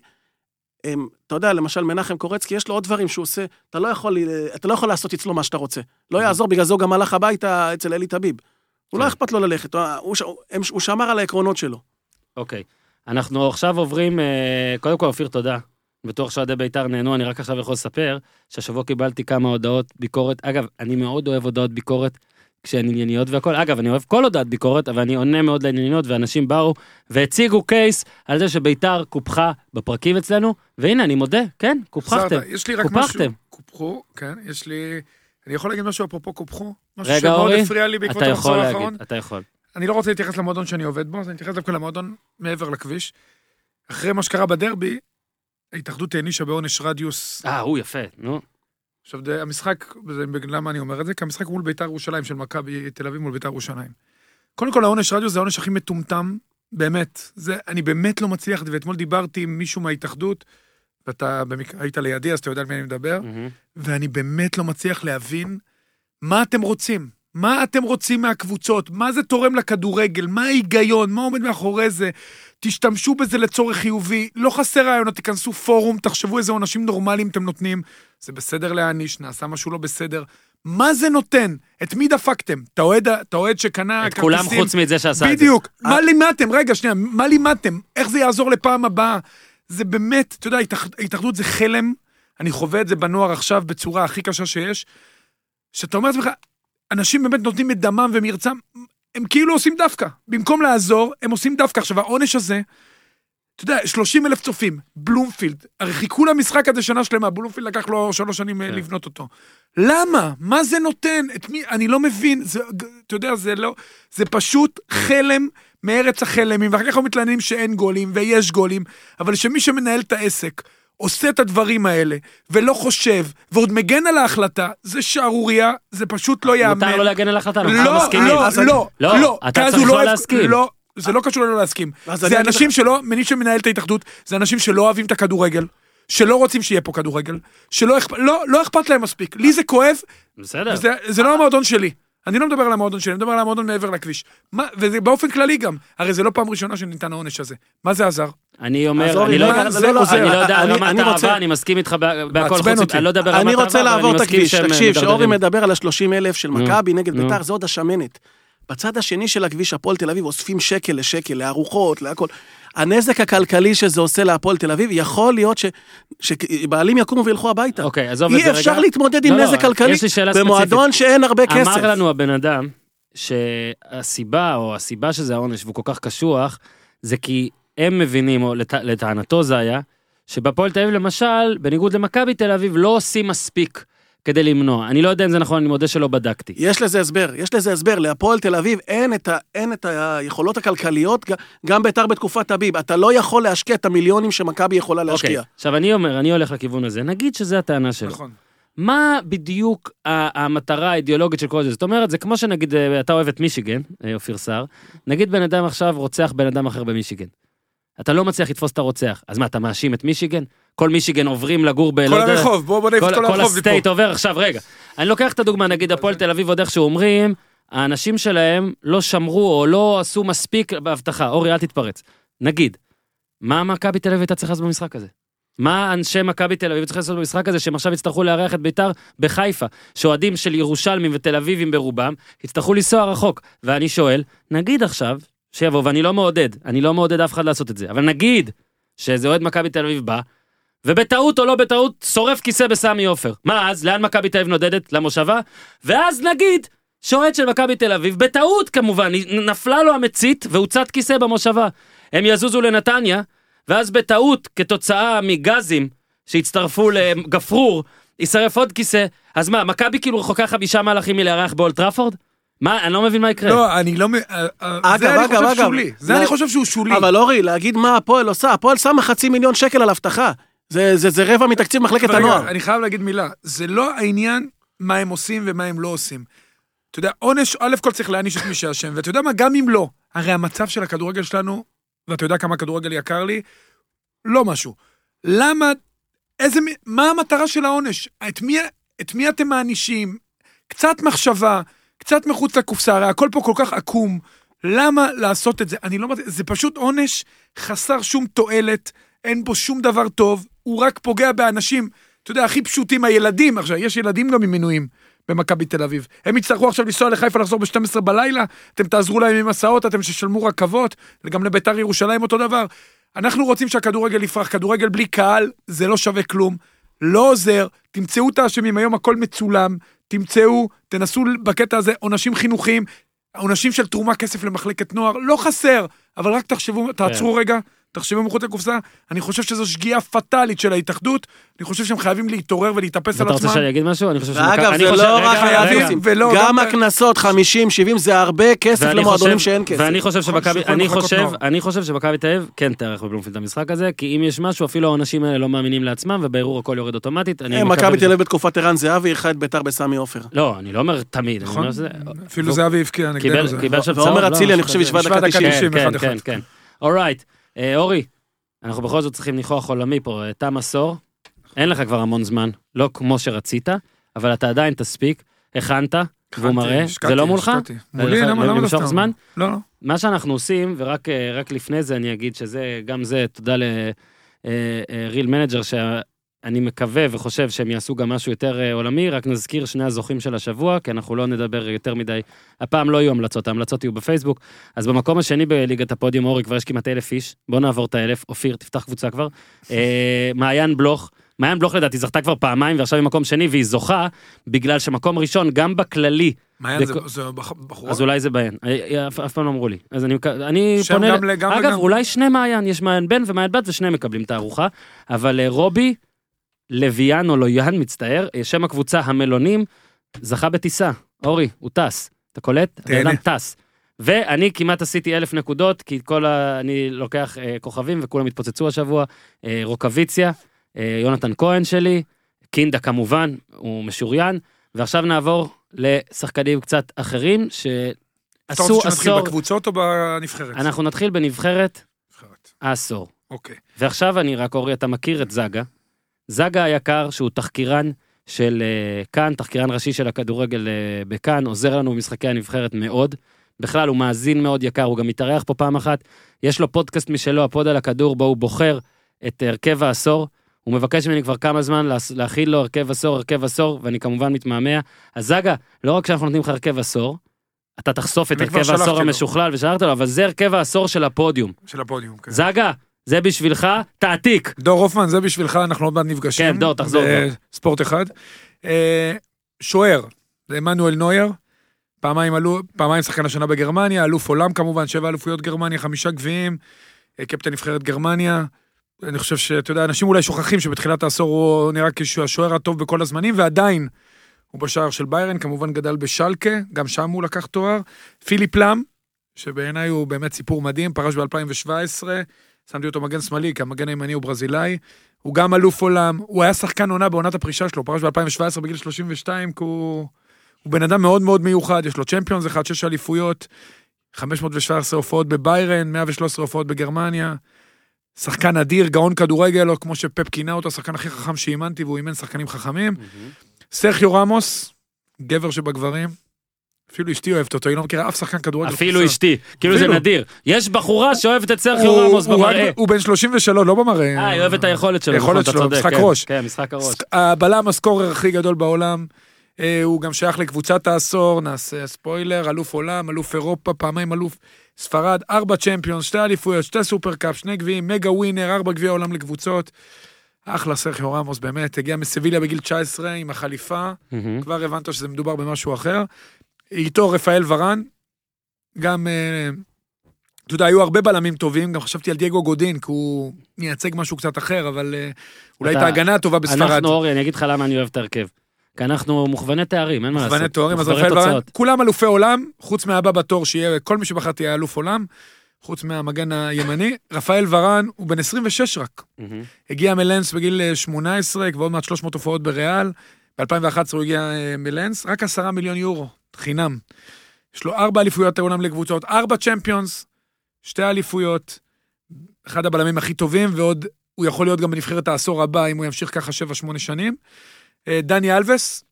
הם, אתה יודע, למשל מנחם קורצקי, יש לו עוד דברים שהוא עושה, אתה לא יכול, אתה לא יכול לעשות אצלו מה שאתה רוצה. לא יעזור, בגלל זה הוא גם הלך הביתה אצל אלי טביב. הוא לא כן. אכפת לו ללכת, הוא, הוא, הוא שמר על העקרונות שלו. אוקיי. אנחנו עכשיו עוברים, אה, קודם כל, אופיר, תודה. בטוח שאוהדי בית"ר נהנו, אני רק עכשיו יכול לספר שהשבוע קיבלתי כמה הודעות ביקורת. אגב, אני מאוד אוהב הודעות ביקורת כשהן ענייניות והכל. אגב, אני אוהב כל הודעת ביקורת, אבל אני עונה מאוד לענייניות, ואנשים באו והציגו קייס על זה שבית"ר קופחה בפרקים אצלנו, והנה, אני מודה, כן, קופחתם. יש לי רק משהו. קופחתם. קופחו, כן, יש לי... אני יכול להגיד משהו אפרופו קופחו? משהו רגע, שמאוד אורי, הפריע לי בעקבות אתה המחזור יכול האחרון. אתה יכול. אני לא רוצה להתייחס למועדון שאני עובד בו, אז אני אתייחס דווקא למועדון מעבר לכביש. אחרי מה שקרה בדרבי, ההתאחדות הענישה בעונש רדיוס. אה, הוא יפה, נו. עכשיו, זה- המשחק, למה אני אומר את זה? כי המשחק מול ביתר ירושלים, של מכבי תל אביב מול ביתר ירושלים. קודם כל, העונש רדיוס זה העונש הכי מטומטם, באמת. זה, אני באמת לא מצליח, ואתמול דיברתי עם מישהו מההתאחדות, ואתה במק... היית לידי, אז אתה יודע על מי אני מדבר, מהמם. ואני באמת לא מצליח להבין מה אתם רוצים. מה אתם רוצים מהקבוצות? מה זה תורם לכדורגל? מה ההיגיון? מה עומד מאחורי זה? תשתמשו בזה לצורך חיובי, לא חסר רעיונות, תיכנסו פורום, תחשבו איזה עונשים נורמליים אתם נותנים. זה בסדר להעניש, נעשה משהו לא בסדר. מה זה נותן? את מי דפקתם? את האוהד- שקנה את כולם כרטיסים? חוץ מזה שעשה את זה. בדיוק. מה לימדתם? רגע, שנייה, מה לימדתם? איך זה יעזור לפעם הבאה? זה באמת, אתה יודע, ההתאחדות זה חלם, אני חווה את זה בנוער עכשיו בצורה הכי קשה שיש, שאתה אומר לעצמך, אנשים באמת נותנים את דמם ומרצם, הם כאילו עושים דווקא. במקום לעזור, הם עושים דווקא. עכשיו, העונש הזה, אתה יודע, 30 אלף צופים, בלומפילד, הרי חיכו למשחק הזה שנה שלמה, בלומפילד לקח לו שלוש שנים אה, כן. לבנות אותו. למה? מה זה נותן? את מי? אני לא מבין, זה, אתה יודע, זה לא, זה פשוט חלם מארץ החלמים, ואחר כך מתלוננים שאין גולים, ויש גולים, אבל שמי שמנהל את העסק, עושה את הדברים האלה, ולא חושב, ועוד מגן על ההחלטה, זה שערורייה, זה פשוט לא ייאמן. מותר לו להגן על החלטה, אנחנו לא, מסכימים. לא, אז אני- לא, לא, לא, אתה צריך לא להסכים. לא, זה לא קשור ללא להסכים. זה אנשים שלא, מי שמנהל את ההתאחדות, זה אנשים שלא אוהבים את הכדורגל, שלא רוצים שיהיה פה כדורגל, שלא אכפ- לא, לא אכפת להם מספיק. לי זה כואב, בסדר. וזה, זה לא המועדון שלי. אני לא מדבר על המועדון שלי, אני מדבר על המועדון מעבר לכביש. מה, וזה באופן כללי גם. הרי זה לא פעם ראשונה שניתן העונש הזה. מה זה עזר? אני אומר, אני לא יודע- לא, לא? אני לא אני- רמת אני רוצה- אהבה, אני מסכים איתך בה- בהכל חוץ, אותי. אני לא יודע ברמת אני אהבה, רוצה לעבור אני את הכביש, תקשיב, שאורי. מדבר על ה-30 אלף של מכבי נגד. ביתר, זה עוד השמנת. בצד השני של הכביש, הפועל תל אביב אוספים שקל לשקל, לארוחות, להכל. הנזק הכלכלי שזה עושה להפועל תל אביב, יכול להיות ש- שבעלים יקומו וילכו הביתה. אוקיי, עזוב את זה אי רגע. אפשר להתמודד עם לא, לא, נזק כלכלי יש לי שאלה במועדון שאין הרבה כסף. אמר לנו הבן אדם שהסיבה, או הסיבה שזה העונש והוא כל כך קשוח, זה כי הם מבינים, או לט... לטענתו זה היה, שבפועל תל אביב למשל, בניגוד למכבי תל אביב, לא עושים מספיק כדי למנוע. אני לא יודע אם זה נכון, אני מודה שלא בדקתי. יש לזה הסבר, יש לזה הסבר. להפועל תל אביב אין את, ה, אין את היכולות הכלכליות, גם ביתר בתקופת הביב. אתה לא יכול להשקיע את המיליונים שמכבי יכולה אוקיי, להשקיע. עכשיו אני אומר, אני הולך לכיוון הזה, נגיד שזה הטענה שלו. נכון. מה בדיוק המטרה האידיאולוגית של כל זה? זאת אומרת, זה כמו שנגיד, אה, אתה אוהב את מישיגן, אה, אופיר סער, נגיד בן אדם עכשיו רוצח בן אדם אחר במישיגן. אתה לא מצליח לתפוס את הרוצח, אז מה, אתה מאשים את מישיגן? כל מישיגן עוברים לגור ב... כל הרחוב, בוא נעיף את כל, כל כל הרחוב מפה. הסטייט עובר עכשיו, רגע. אני לוקח את הדוגמה, נגיד הפועל תל אביב עוד איכשהו אומרים, האנשים שלהם לא שמרו או לא עשו מספיק באבטחה. אורי, אל תתפרץ. נגיד, מה מכבי תל אביב הייתה צריכה לעשות במשחק הזה? מה אנשי מכבי תל אביב צריכים לעשות במשחק הזה, שהם עכשיו יצטרכו לארח את ביתר בחיפה, שאוהדים של ירושלמים ותל אביבים ברובם, יצטרכו לנסוע רחוק. ואני שואל, נגיד עכשיו, שיבוא, ואני לא מעודד, אני לא מעודד אף אחד לעשות את זה, אבל נגיד שאיזה אוהד מכבי תל אביב בא, ובטעות או לא בטעות שורף כיסא בסמי עופר. מה אז? לאן מכבי תל אביב נודדת? למושבה? ואז נגיד שאוהד של מכבי תל אביב, בטעות כמובן, נפלה לו המצית והוצת כיסא במושבה. הם יזוזו לנתניה, ואז בטעות, כתוצאה מגזים שהצטרפו לגפרור, יישרף עוד כיסא. אז מה, מכבי כאילו רחוקה חמישה מהלכים מלארח באולט טראפורד? מה, אני לא מבין מה יקרה. לא, אני לא... מ- אה, אה, אגב, זה אני אגב, חושב אגב. שולי. זה לא- אני חושב שהוא שולי. אבל אורי, להגיד מה הפועל עושה, הפועל שמה חצי מיליון שקל על אבטחה. זה, זה, זה רבע מתקציב מחלקת אבל רגע, הנוער. אני חייב להגיד מילה, זה לא העניין מה הם עושים ומה הם לא עושים. אתה יודע, עונש, א' כל צריך להעניש את מי שאשם, ואתה יודע מה, גם אם לא, הרי המצב של הכדורגל שלנו, ואתה יודע כמה כדורגל יקר לי, לא משהו. למה, איזה, מ- מה המטרה של העונש? את מי, את מי אתם מענישים? קצת מחשבה, קצת מחוץ לקופסה, הרי הכל פה כל כך עקום. למה לעשות את זה? אני לא מבין, זה פשוט עונש חסר שום תועלת, אין בו שום דבר טוב, הוא רק פוגע באנשים, אתה יודע, הכי פשוטים, הילדים, עכשיו, יש ילדים גם עם מינויים במכבי תל אביב. הם יצטרכו עכשיו לנסוע לחיפה, לחזור ב-12 בלילה, אתם תעזרו להם עם הסעות, אתם תשלמו רכבות, וגם לביתר ירושלים אותו דבר. אנחנו רוצים שהכדורגל יפרח, כדורגל בלי קהל, זה לא שווה כלום, לא עוזר, תמצאו את האשמים, היום הכל מצולם, תמצאו, תנסו בקטע הזה עונשים חינוכיים, עונשים של תרומה כסף למחלקת נוער, לא חסר, אבל רק תחשבו, תעצרו רגע, תחשבו מחוץ לקופסה, אני חושב שזו שגיאה פטאלית של ההתאחדות, אני חושב שהם חייבים להתעורר ולהתאפס על אתה רוצה עצמם. שאני אגיד משהו? אני חושב ואגב, אני זה לא רק חייבים, ולא, גם הקנסות 50, 70, זה הרבה כסף למועדונים חושב- שאין כסף. ואני חושב שמכבי, שיכולים אני חושב, נוער. אני חושב שמכבי תל אביב כן תארך בבלומפילד המשחק הזה, כי אם יש משהו, אפילו העונשים האלה לא מאמינים לעצמם, ובערעור הכל יורד אוטומטית. אני אה, מכבי תל אביב בתקופת ערן זהבי אירחה את ביתר בסמי עופר. לא, אני לא אומר תמיד, אני נכון? אומר שזה... אפילו זהבי הבקיע נגדנו. קיבל זה. קיבל שם ועומר צהוב, אצילי, לא, אני משהו חושב, כזה. השווה השווה דקה דקה 90. כן, 90, כן, אחד, כן, אחד. alright, אורי, אנחנו בכל זאת צריכים ניחוח עולמי פה, אה, תם עשור, אין לך כבר המון זמן, לא כמו שרצית, אבל אתה עדיין תספיק, הכנת, והוא מראה, זה לא מולך? השקעתי. מולי, למה למה למשוך? זמן? לא, לא. מה שאנחנו עושים, ורק אה, רק לפני זה אני אגיד שזה, גם זה, תודה ל Real Manager, שאני מקווה וחושב שהם יעשו גם משהו יותר אה, עולמי, רק נזכיר שני הזוכים של השבוע, כי אנחנו לא נדבר יותר מדי, הפעם לא יהיו המלצות, ההמלצות יהיו בפייסבוק. אז במקום השני בליגת הפודיום, אורי, כבר יש כמעט אלף איש, בוא נעבור את האלף, אופיר, תפתח קבוצה כבר. אה, מעיין בלוך, מעיין בלוך לדעתי זכתה כבר פעמיים, ועכשיו היא מקום שני, והיא זוכה, בגלל שמקום ראשון, גם בכללי, מעיין זה- זה בח- בחורה? אז אולי זה בהן, אה, אף, פעם לא אמרו לי. אז אני, אני שם פונה, גם ל- גם אגב, וגם. אולי שני מעיין, יש מעיין בן ומעיין בת ושניהם מקבלים את הארוחה, אבל רובי, לוויאן או לויאן, מצטער, אה, שם הקבוצה המלונים, זכה בטיסה. אורי, הוא טס. אתה קולט? הבן. אדם טס. ואני כמעט עשיתי אלף נקודות, כי כל ה... אני לוקח אה, כוכבים וכולם התפוצצו השבוע. אה, רוקוויציה, אה, יונתן כהן שלי, קינדה כמובן, הוא משוריין, ועכשיו נעבור לשחקנים קצת אחרים, אתה שעשו רוצה שנתחיל עשור, בקבוצות או בנבחרת? אנחנו נתחיל בנבחרת נבחרת. העשור. אוקיי. ועכשיו אני רק, אורי, אתה מכיר את זגה. זגה היקר, שהוא תחקירן של אה, כאן, תחקירן ראשי של הכדורגל אה, בכאן, עוזר לנו במשחקי הנבחרת מאוד. בכלל, הוא מאזין מאוד יקר, הוא גם מתארח פה פעם אחת. יש לו פודקאסט משלו, הפוד על הכדור, בו הוא בוחר את הרכב העשור. הוא מבקש ממני כבר כמה זמן להכין לו הרכב עשור, הרכב עשור, ואני כמובן מתמהמה. אז זגה, לא רק שאנחנו נותנים לך הרכב עשור, אתה תחשוף את הרכב העשור. המשוכלל ושלחת לו, אבל זה הרכב העשור של הפודיום. של הפודיום. כן. זגה, זה בשבילך, תעתיק. דור הופמן, זה בשבילך, אנחנו עוד מעט נפגשים. כן, דור, תחזור. ספורט אחד. אה, שוער, זה עמנואל נויר. פעמיים עלו, פעמיים שחקן השנה בגרמניה, אלוף עולם כמובן, שבע אלופויות גרמניה, חמישה גביעים, אה, קפטן נבחרת גרמניה. אני חושב שאתה יודע, אנשים אולי שוכחים שבתחילת העשור הוא נראה כשהשוער הטוב בכל הזמנים, ועדיין הוא בשער של ביירן, כמובן גדל בשלקה, גם שם הוא לקח תואר. פיליפ לם, שבעיניי הוא באמת סיפור מדהים, פרש ב-2017, שמתי אותו מגן שמאלי, כי המגן הימני הוא ברזילאי. הוא גם אלוף עולם, הוא היה שחקן עונה בעונת הפרישה שלו, פרש ב-2017 בגיל 32, כי הוא... הוא בן אדם מאוד מאוד מיוחד, יש לו צ'מפיונס אחד, שש אליפויות, 517 הופעות בביירן, 113 הופעות בגרמניה. שחקן אדיר, גאון כדורגל, או כמו שפפ כינה אותו, השחקן הכי חכם שאימנתי, והוא אימן שחקנים חכמים. סרחיו רמוס, גבר שבגברים. אפילו אשתי אוהבת אותו, היא לא מכירה אף שחקן כדורגל. אפילו. אשתי, כאילו זה. נדיר. יש בחורה שאוהבת את סרחיו רמוס במראה. הוא בן 33, לא במראה. אה, היא אוהבת את היכולת שלו, היכולת נכון, שלו, משחק כן. ראש. כן, משחק הראש. הבלם ה scorer הכי גדול בעולם, אה, הוא גם שייך לקבוצת העשור, נעשה ספוילר, אלוף עולם, אלוף אירופה, פעמיים אלוף ספרד, ארבע צ'מפיונס, שתי אליפויות, שתי סופרקאפ, שני גביעים, mega winner, ארבע גביעי עולם לקבוצות. אחלה סרחיו רמוס, באמת, הגיע מסביליה בגיל 19 עם החליפה, מהמם. כבר הבנת שזה מדובר במשהו אחר. איתו רפאל ורן, גם, אה, אתה יודע, היו הרבה בלמים טובים, גם חשבתי על דייגו גודין, כי הוא מייצג משהו קצת אחר, אבל אה, אולי את ההגנה הטובה בספרד. אנחנו, אורי, אני אגיד לך למה אני אוהב את ההרכב. כי אנחנו מוכווני תארים, אין מה לעשות. מוכווני תוארים, אז רפאל ורן. כולם אלופי עולם, חוץ מהבא בתור שיהיה, כל מי שבחרתי יהיה אלוף עולם, חוץ מהמגן הימני. רפאל ורן הוא בן 26 רק. הגיע מלנס בגיל אה, 18, ועוד מעט 300 הופעות בריאל. ב-2011 הוא הגיע אה, מלנס, רק 10 מיליון יורו, חינם. יש לו ארבע אליפויות העולם לקבוצות, ארבע צ'מפיונס, שתי אליפויות, אחד הבלמים הכי טובים, ועוד הוא יכול להיות גם בנבחרת העשור הבא, אם הוא ימשיך ככה 7-8 שנים. אה, דני אלבס,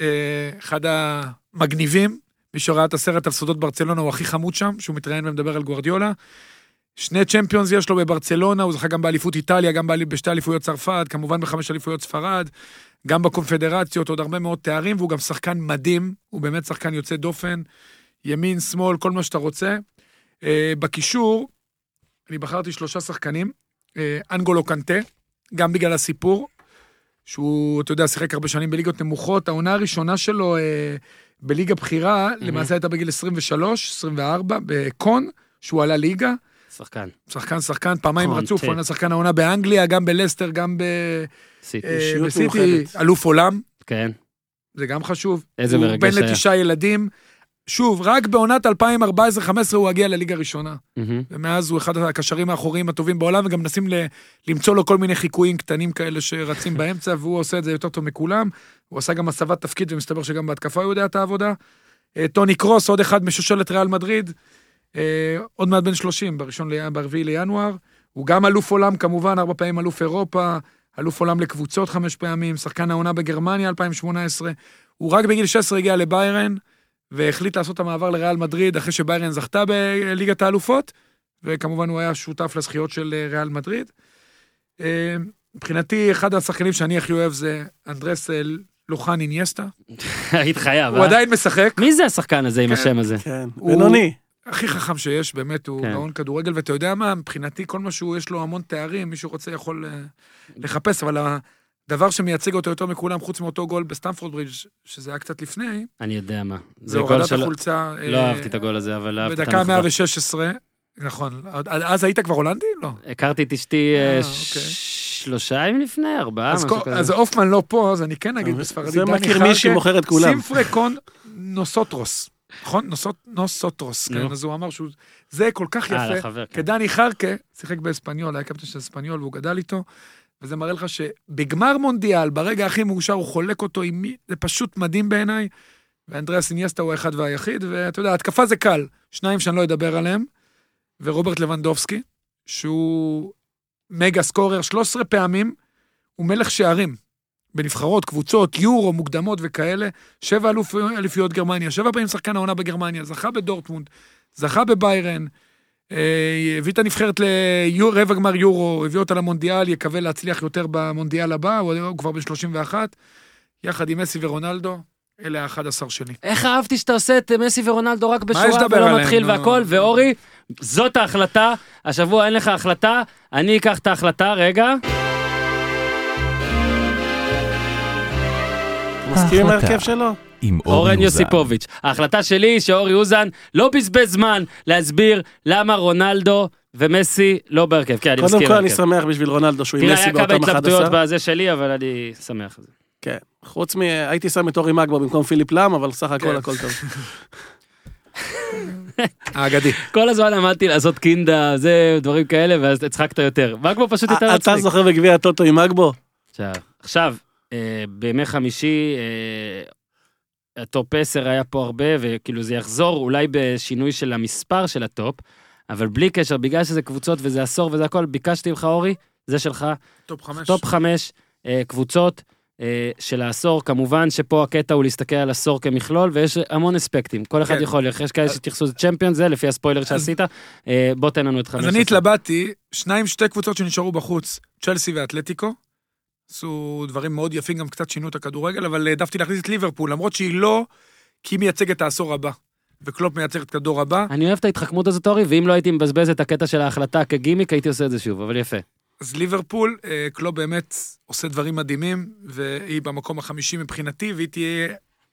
אה, אחד המגניבים, מי שראה את הסרט על סודות ברצלונה, הוא הכי חמוד שם, שהוא מתראיין ומדבר על גוארדיולה. שני צ'מפיונס יש לו בברצלונה, הוא זכה גם באליפות איטליה, גם בשתי אליפויות צרפת, כמובן בחמש אליפויות ספרד, גם בקונפדרציות, עוד הרבה מאוד תארים, והוא גם שחקן מדהים, הוא באמת שחקן יוצא דופן, ימין, שמאל, כל מה שאתה רוצה. אה, בקישור, אני בחרתי שלושה שחקנים, אה, אנגולו קנטה, גם בגלל הסיפור, שהוא, אתה יודע, שיחק הרבה שנים בליגות נמוכות, העונה הראשונה שלו אה, בליגה בכירה, למעשה הייתה בגיל 23, 24, בקון, שהוא עלה ליגה. שחקן. שחקן, שחקן, פעמיים. רצוף, הוא היה שחקן העונה באנגליה, גם בלסטר, גם ב- סיטי. אה. אלוף עולם, כן. זה גם חשוב. איזה הוא מרגש בן היה. לתשעה ילדים. שוב, רק בעונת 2014-2015 הוא הגיע לליגה ראשונה. מהמם. ומאז הוא אחד הקשרים האחוריים הטובים בעולם, וגם מנסים ל- למצוא לו כל מיני חיקויים קטנים כאלה שרצים באמצע, והוא עושה את זה יותר טוב מכולם. הוא עשה גם הסבת תפקיד, ומסתבר שגם בהתקפה הוא יודע את העבודה. אה, טוני קרוס, עוד אחד משושלת ריאל מדריד, אה, עוד מעט בן 30, בראשון, ל- ברביעי לינואר. הוא גם אלוף עולם, כמובן, ארבע פעמים אלוף אירופה, אלוף עולם לקבוצות חמש פעמים, שחקן העונה בגרמניה 2018. הוא רק בגיל 16 הגיע לביירן, והחליט לעשות את המעבר לריאל מדריד אחרי שביירן זכתה בליגת האלופות, וכמובן הוא היה שותף לזכיות של אה, ריאל מדריד. אה, מבחינתי, אחד השחקנים שאני הכי אוהב זה אנדרס אה, לוחן אינייסטה. היית חייב, הוא אה? עדיין משחק, מי זה השחקן הזה עם כן. השם הזה? כן, הוא- בינוני. הכי חכם שיש, באמת, הוא כן. גאון כדורגל, ואתה יודע מה, מבחינתי, כל מה שהוא, יש לו המון תארים, מי שרוצה יכול אה, לחפש, אבל הדבר שמייצג אותו יותר מכולם, חוץ מאותו גול בסטמפורד ברידג', שזה היה קצת לפני, אני יודע מה. זה הורדת שלא- החולצה. לא אה, אהבתי את הגול הזה, אבל אהבתי את בדקה המחווה. 116, נכון. אז היית כבר הולנדי? לא. הכרתי את אשתי אה, אה, ש- אוקיי. שלושה ימים לפני, ארבעה, משהו כל- כזה. אז הופמן לא פה, אז אני כן אגיד בספרדית, זה מכיר מישהי חרקה, מוכר את כולם. סימפרה קון נוסוטרוס. נכון? נוסוט- נוסוטרוס, כן. אז הוא אמר שהוא... זה כל כך אה, יפה. לחבר, כן. כדני חרקה, שיחק באספניול, היה קפטן של אספניול והוא גדל איתו, וזה מראה לך שבגמר מונדיאל, ברגע הכי מאושר, הוא חולק אותו עם מי, זה פשוט מדהים בעיניי. ואנדריאס איניאסטה הוא האחד והיחיד, ואתה יודע, התקפה זה קל, שניים שאני לא אדבר עליהם, ורוברט לבנדובסקי, שהוא מגה סקורר 13 פעמים, הוא מלך שערים. בנבחרות, קבוצות, יורו, מוקדמות וכאלה, שבע אלוף, אליפיות גרמניה, שבע פעמים שחקן העונה בגרמניה, זכה בדורטמונד, זכה בביירן, אה, הביא את הנבחרת לרבע גמר יורו, הביא אותה למונדיאל, יקווה להצליח יותר במונדיאל הבא, הוא כבר בן 31, יחד עם מסי ורונלדו, אלה ה-11 שלי. איך אהבתי שאתה עושה את מסי ורונלדו רק בשורה ולא מתחיל. והכל, ואורי, זאת ההחלטה, השבוע אין לך החלטה, אני אקח את ההחלטה, רגע. מסכים עם. ההרכב שלו? עם אורי אורן אוזן. יוסיפוביץ'. ההחלטה שלי היא שאורי אוזן לא בזבז זמן להסביר למה רונלדו ומסי לא בהרכב. כן, אני מסכים. קודם כל אני. שמח בשביל רונלדו שהוא עם תראה, מסי היה כמה באותם התלבטויות 11. בזה שלי, אבל אני שמח. על זה. כן. חוץ מ... הייתי שם את אורי מגבו במקום פיליפ לאם, אבל סך הכל כן. הכל טוב. האגדי. כל הזמן עמדתי לעשות קינדה, זה, דברים כאלה, ואז הצחקת יותר. מגבו פשוט יותר אתה מצחיק. זוכר בגביע הטוטו עם מגבו? עכשיו, עכשיו, בימי חמישי, אה, ה top 10 היה פה הרבה, וכאילו זה יחזור אולי בשינוי של המספר של ה top, אבל בלי קשר, בגלל שזה קבוצות וזה עשור וזה הכל, ביקשתי ממך, אורי, זה שלך, top חמש. top 5 קבוצות אה, של העשור, כמובן שפה הקטע הוא להסתכל על עשור כמכלול, ויש המון אספקטים, כל אחד כן. יכול, יש כאלה שהתייחסו לצ'מפיון, זה לפי הספוילר שעשית, אה, בוא תן לנו את חמש. אז אני. התלבטתי, שניים, שתי קבוצות שנשארו בחוץ, צ'לסי ואתלטיקו. עשו דברים מאוד יפים, גם קצת שינו את הכדורגל, אבל העדפתי להכניס את ליברפול, למרות שהיא לא, כי היא מייצגת את העשור הבא. וקלופ מייצג את הדור הבא. אני אוהב את ההתחכמות הזאת, אורי, ואם לא הייתי מבזבז את הקטע של ההחלטה כגימיק, הייתי עושה את זה שוב, אבל יפה. אז ליברפול, אה, קלופ באמת עושה דברים מדהימים, והיא במקום החמישי מבחינתי, והיא תהיה,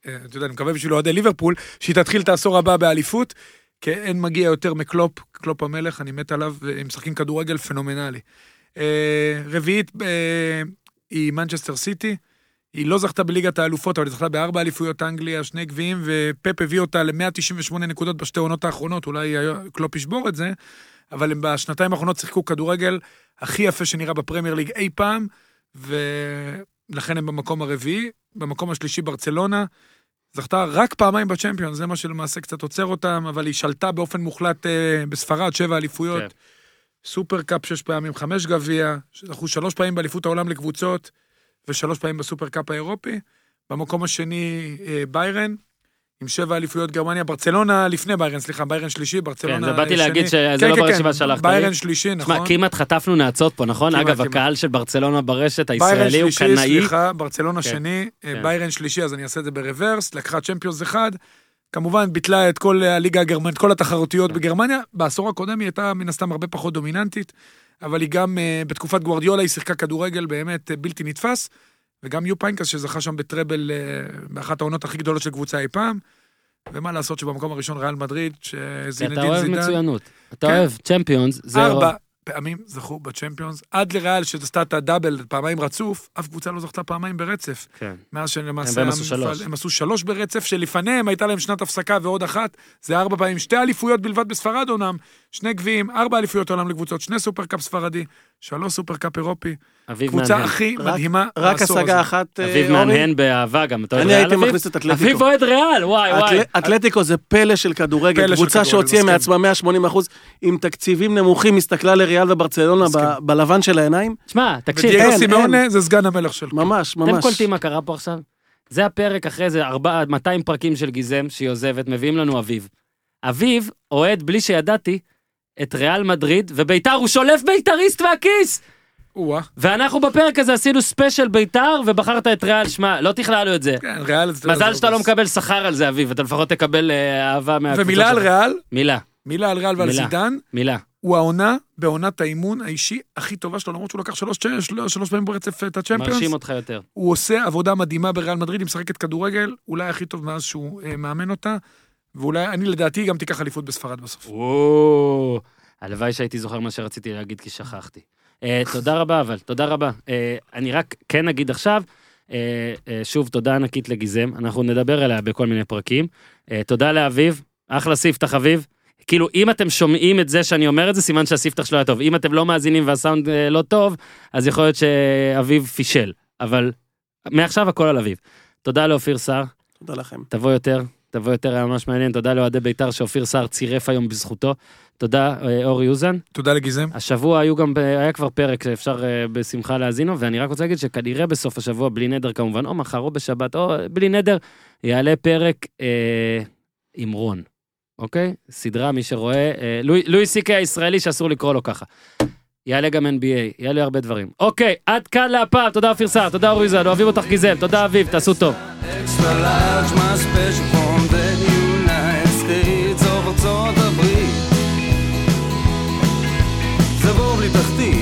אה, אתה יודע, אני מקווה בשביל אוהדי ליברפול, שהיא תתחיל את העשור הבא באליפות, כי אין מגיע יותר מקלופ, קלופ המלך, אני מת עליו, והם משחקים כדורגל פנומנלי. אה, רביעית היא מנצ'סטר סיטי, היא לא זכתה בליגת האלופות, אבל היא זכתה בארבע אליפויות אנגליה, שני גביעים, ופפ הביא אותה ל-198 נקודות בשתי עונות האחרונות, אולי קלופ ישבור את זה, אבל הם בשנתיים האחרונות שיחקו כדורגל הכי יפה שנראה בפרמייר ליג אי פעם, ולכן הם במקום הרביעי. במקום השלישי ברצלונה, זכתה רק פעמיים בצ'מפיון, זה מה שלמעשה קצת עוצר אותם, אבל היא שלטה באופן מוחלט אה, בספרד, שבע אליפויות. כן. סופר קאפ שש פעמים, חמש גביע, זכו שלוש פעמים באליפות העולם לקבוצות, ושלוש פעמים בסופר קאפ האירופי. במקום השני, אה, ביירן, עם שבע אליפויות גרמניה, ברצלונה לפני ביירן, סליחה, ביירן שלישי, ברצלונה כן, זה באתי שני. להגיד שזה כן, לא כן, ברשימה כן, ששלחת לי. ביירן שלישי, נכון. תשמע, כמעט חטפנו נאצות פה, נכון? כמעט, אגב, כמעט. הקהל של ברצלונה ברשת ביירן הישראלי הוא שלישי, קנאי. סליחה, ברצלונה כן, שני, אה, כן. ביירן שלישי, אז אני אעשה את זה ברוורס, לקחה צ'מפיונס אחד. כמובן, ביטלה את כל הליגה הגרמנית, כל התחרותיות. בגרמניה. בעשור הקודם היא הייתה מן הסתם הרבה פחות דומיננטית, אבל היא גם, אה, בתקופת גוורדיולה היא שיחקה כדורגל באמת אה, בלתי נתפס, וגם יופ היינקס שזכה שם ב treble אה, באחת העונות הכי גדולות של קבוצה אי פעם. ומה לעשות שבמקום הראשון ריאל מדריד, שזינדין אתה אוהב זידן, מצוינות. אתה כן. אוהב צ'מפיונס, זה... ארבע פעמים זכו בצ'מפיונס, עד לריאל שעשתה את ה double פעמיים רצוף, אף קבוצה לא זכתה פעמיים ברצף. כן. מאז שלמעשה... הם עשו שלוש. הם עשו שלוש ברצף, שלפניהם הייתה להם שנת הפסקה ועוד אחת. זה ארבע פעמים, שתי אליפויות בלבד בספרד אומנם, שני גביעים, ארבע אליפויות עולם לקבוצות, שני סופרקאפ ספרדי, שלוש סופרקאפ אירופי. אביב קבוצה מהנהן. הכי רק- מדהימה רק בעשור השגה הזה. אחת, אה, אביב אורי. מהנהן באהבה גם. אתה אוהד אני ריאל, הייתי אביב? מכניס את אתלטיקו. אביב אוהד ריאל, וואי וואי. אתל- אתלטיקו זה פלא של כדורגל, פלא קבוצה שהוציאה. מעצמה 180 אחוז, עם תקציבים נמוכים, הסתכלה לריאל וברצלונה. ב- בלבן של העיניים, שמע, תקשיב, ודייגו אין. זה סגן המלך של... ממש, אתם ממש. קולטים מה קרה פה עכשיו? זה הפרק אחרי זה, 200 פרקים של גיזם, שהיא עוזבת, מביאים לנו אביב. אביב אוהד, בלי שידעתי, את ריאל מדריד, וביתר הוא שולף בית"ריסט מהכיס! ואנחנו בפרק הזה עשינו ספיישל בית"ר, ובחרת את ריאל, שמע, לא תכללו את זה. כן, ריאל... זה- מזל שאתה לא מקבל שכר על זה, אביב, אתה לפחות תקבל אה, אהבה מהקבוצה ומילה על. ריאל, מילה, מילה על ריאל ועל מילה. זידן, מילה. הוא העונה בעונת האימון האישי הכי טובה שלו, למרות שהוא לקח שלוש שלוש- שלוש פעמים ברצף את הצ'מפיונס. מרשים אותך יותר. הוא עושה עבודה מדהימה בריאל מדריד, היא משחקת כדורגל, אולי הכי טוב מאז שהוא אה, מאמן אותה, ואולי, אני לדעתי גם תיקח אליפות בספרד בסוף. וואו, הלוואי שהייתי זוכר מה שרציתי להגיד כי שכחתי. אה, תודה רבה אבל, תודה רבה. אה, אני רק כן אגיד עכשיו, אה, אה, שוב תודה ענקית לגיזם, אנחנו נדבר עליה בכל מיני פרקים. אה, תודה לאביב, אחלה ספתח אביב. כאילו אם אתם שומעים את זה שאני אומר את זה סימן שהספתח שלו היה טוב אם אתם לא מאזינים והסאונד אה, לא טוב אז יכול להיות שאביב פישל אבל מעכשיו הכל על אביב. תודה לאופיר סער תודה לכם. תבוא יותר, תבוא יותר, היה ממש מעניין. תודה לאוהדי בית"ר שאופיר סער צירף היום בזכותו. תודה, אה, אורי אוזן. תודה לגיזם. השבוע היו גם, ב- היה כבר פרק שאפשר אה, בשמחה להאזין לו, ואני רק רוצה להגיד שכנראה בסוף השבוע, בלי נדר כמובן, או מחר או בשבת, או בלי נדר, יעלה פרק אה, עם רון, אוקיי? סדרה, מי שרואה, אה, לואי- לואי סי.קיי הישראלי שאסור לקרוא לו ככה. יעלה גם NBA, יעלה הרבה דברים. אוקיי, עד כאן להפעם, תודה אופיר סער, תודה אורי אוזן, אוהבים אותך גיזם, תודה אביב, תעשו טוב. בין United States או ארצות הברית. זה בור בלי תחתית.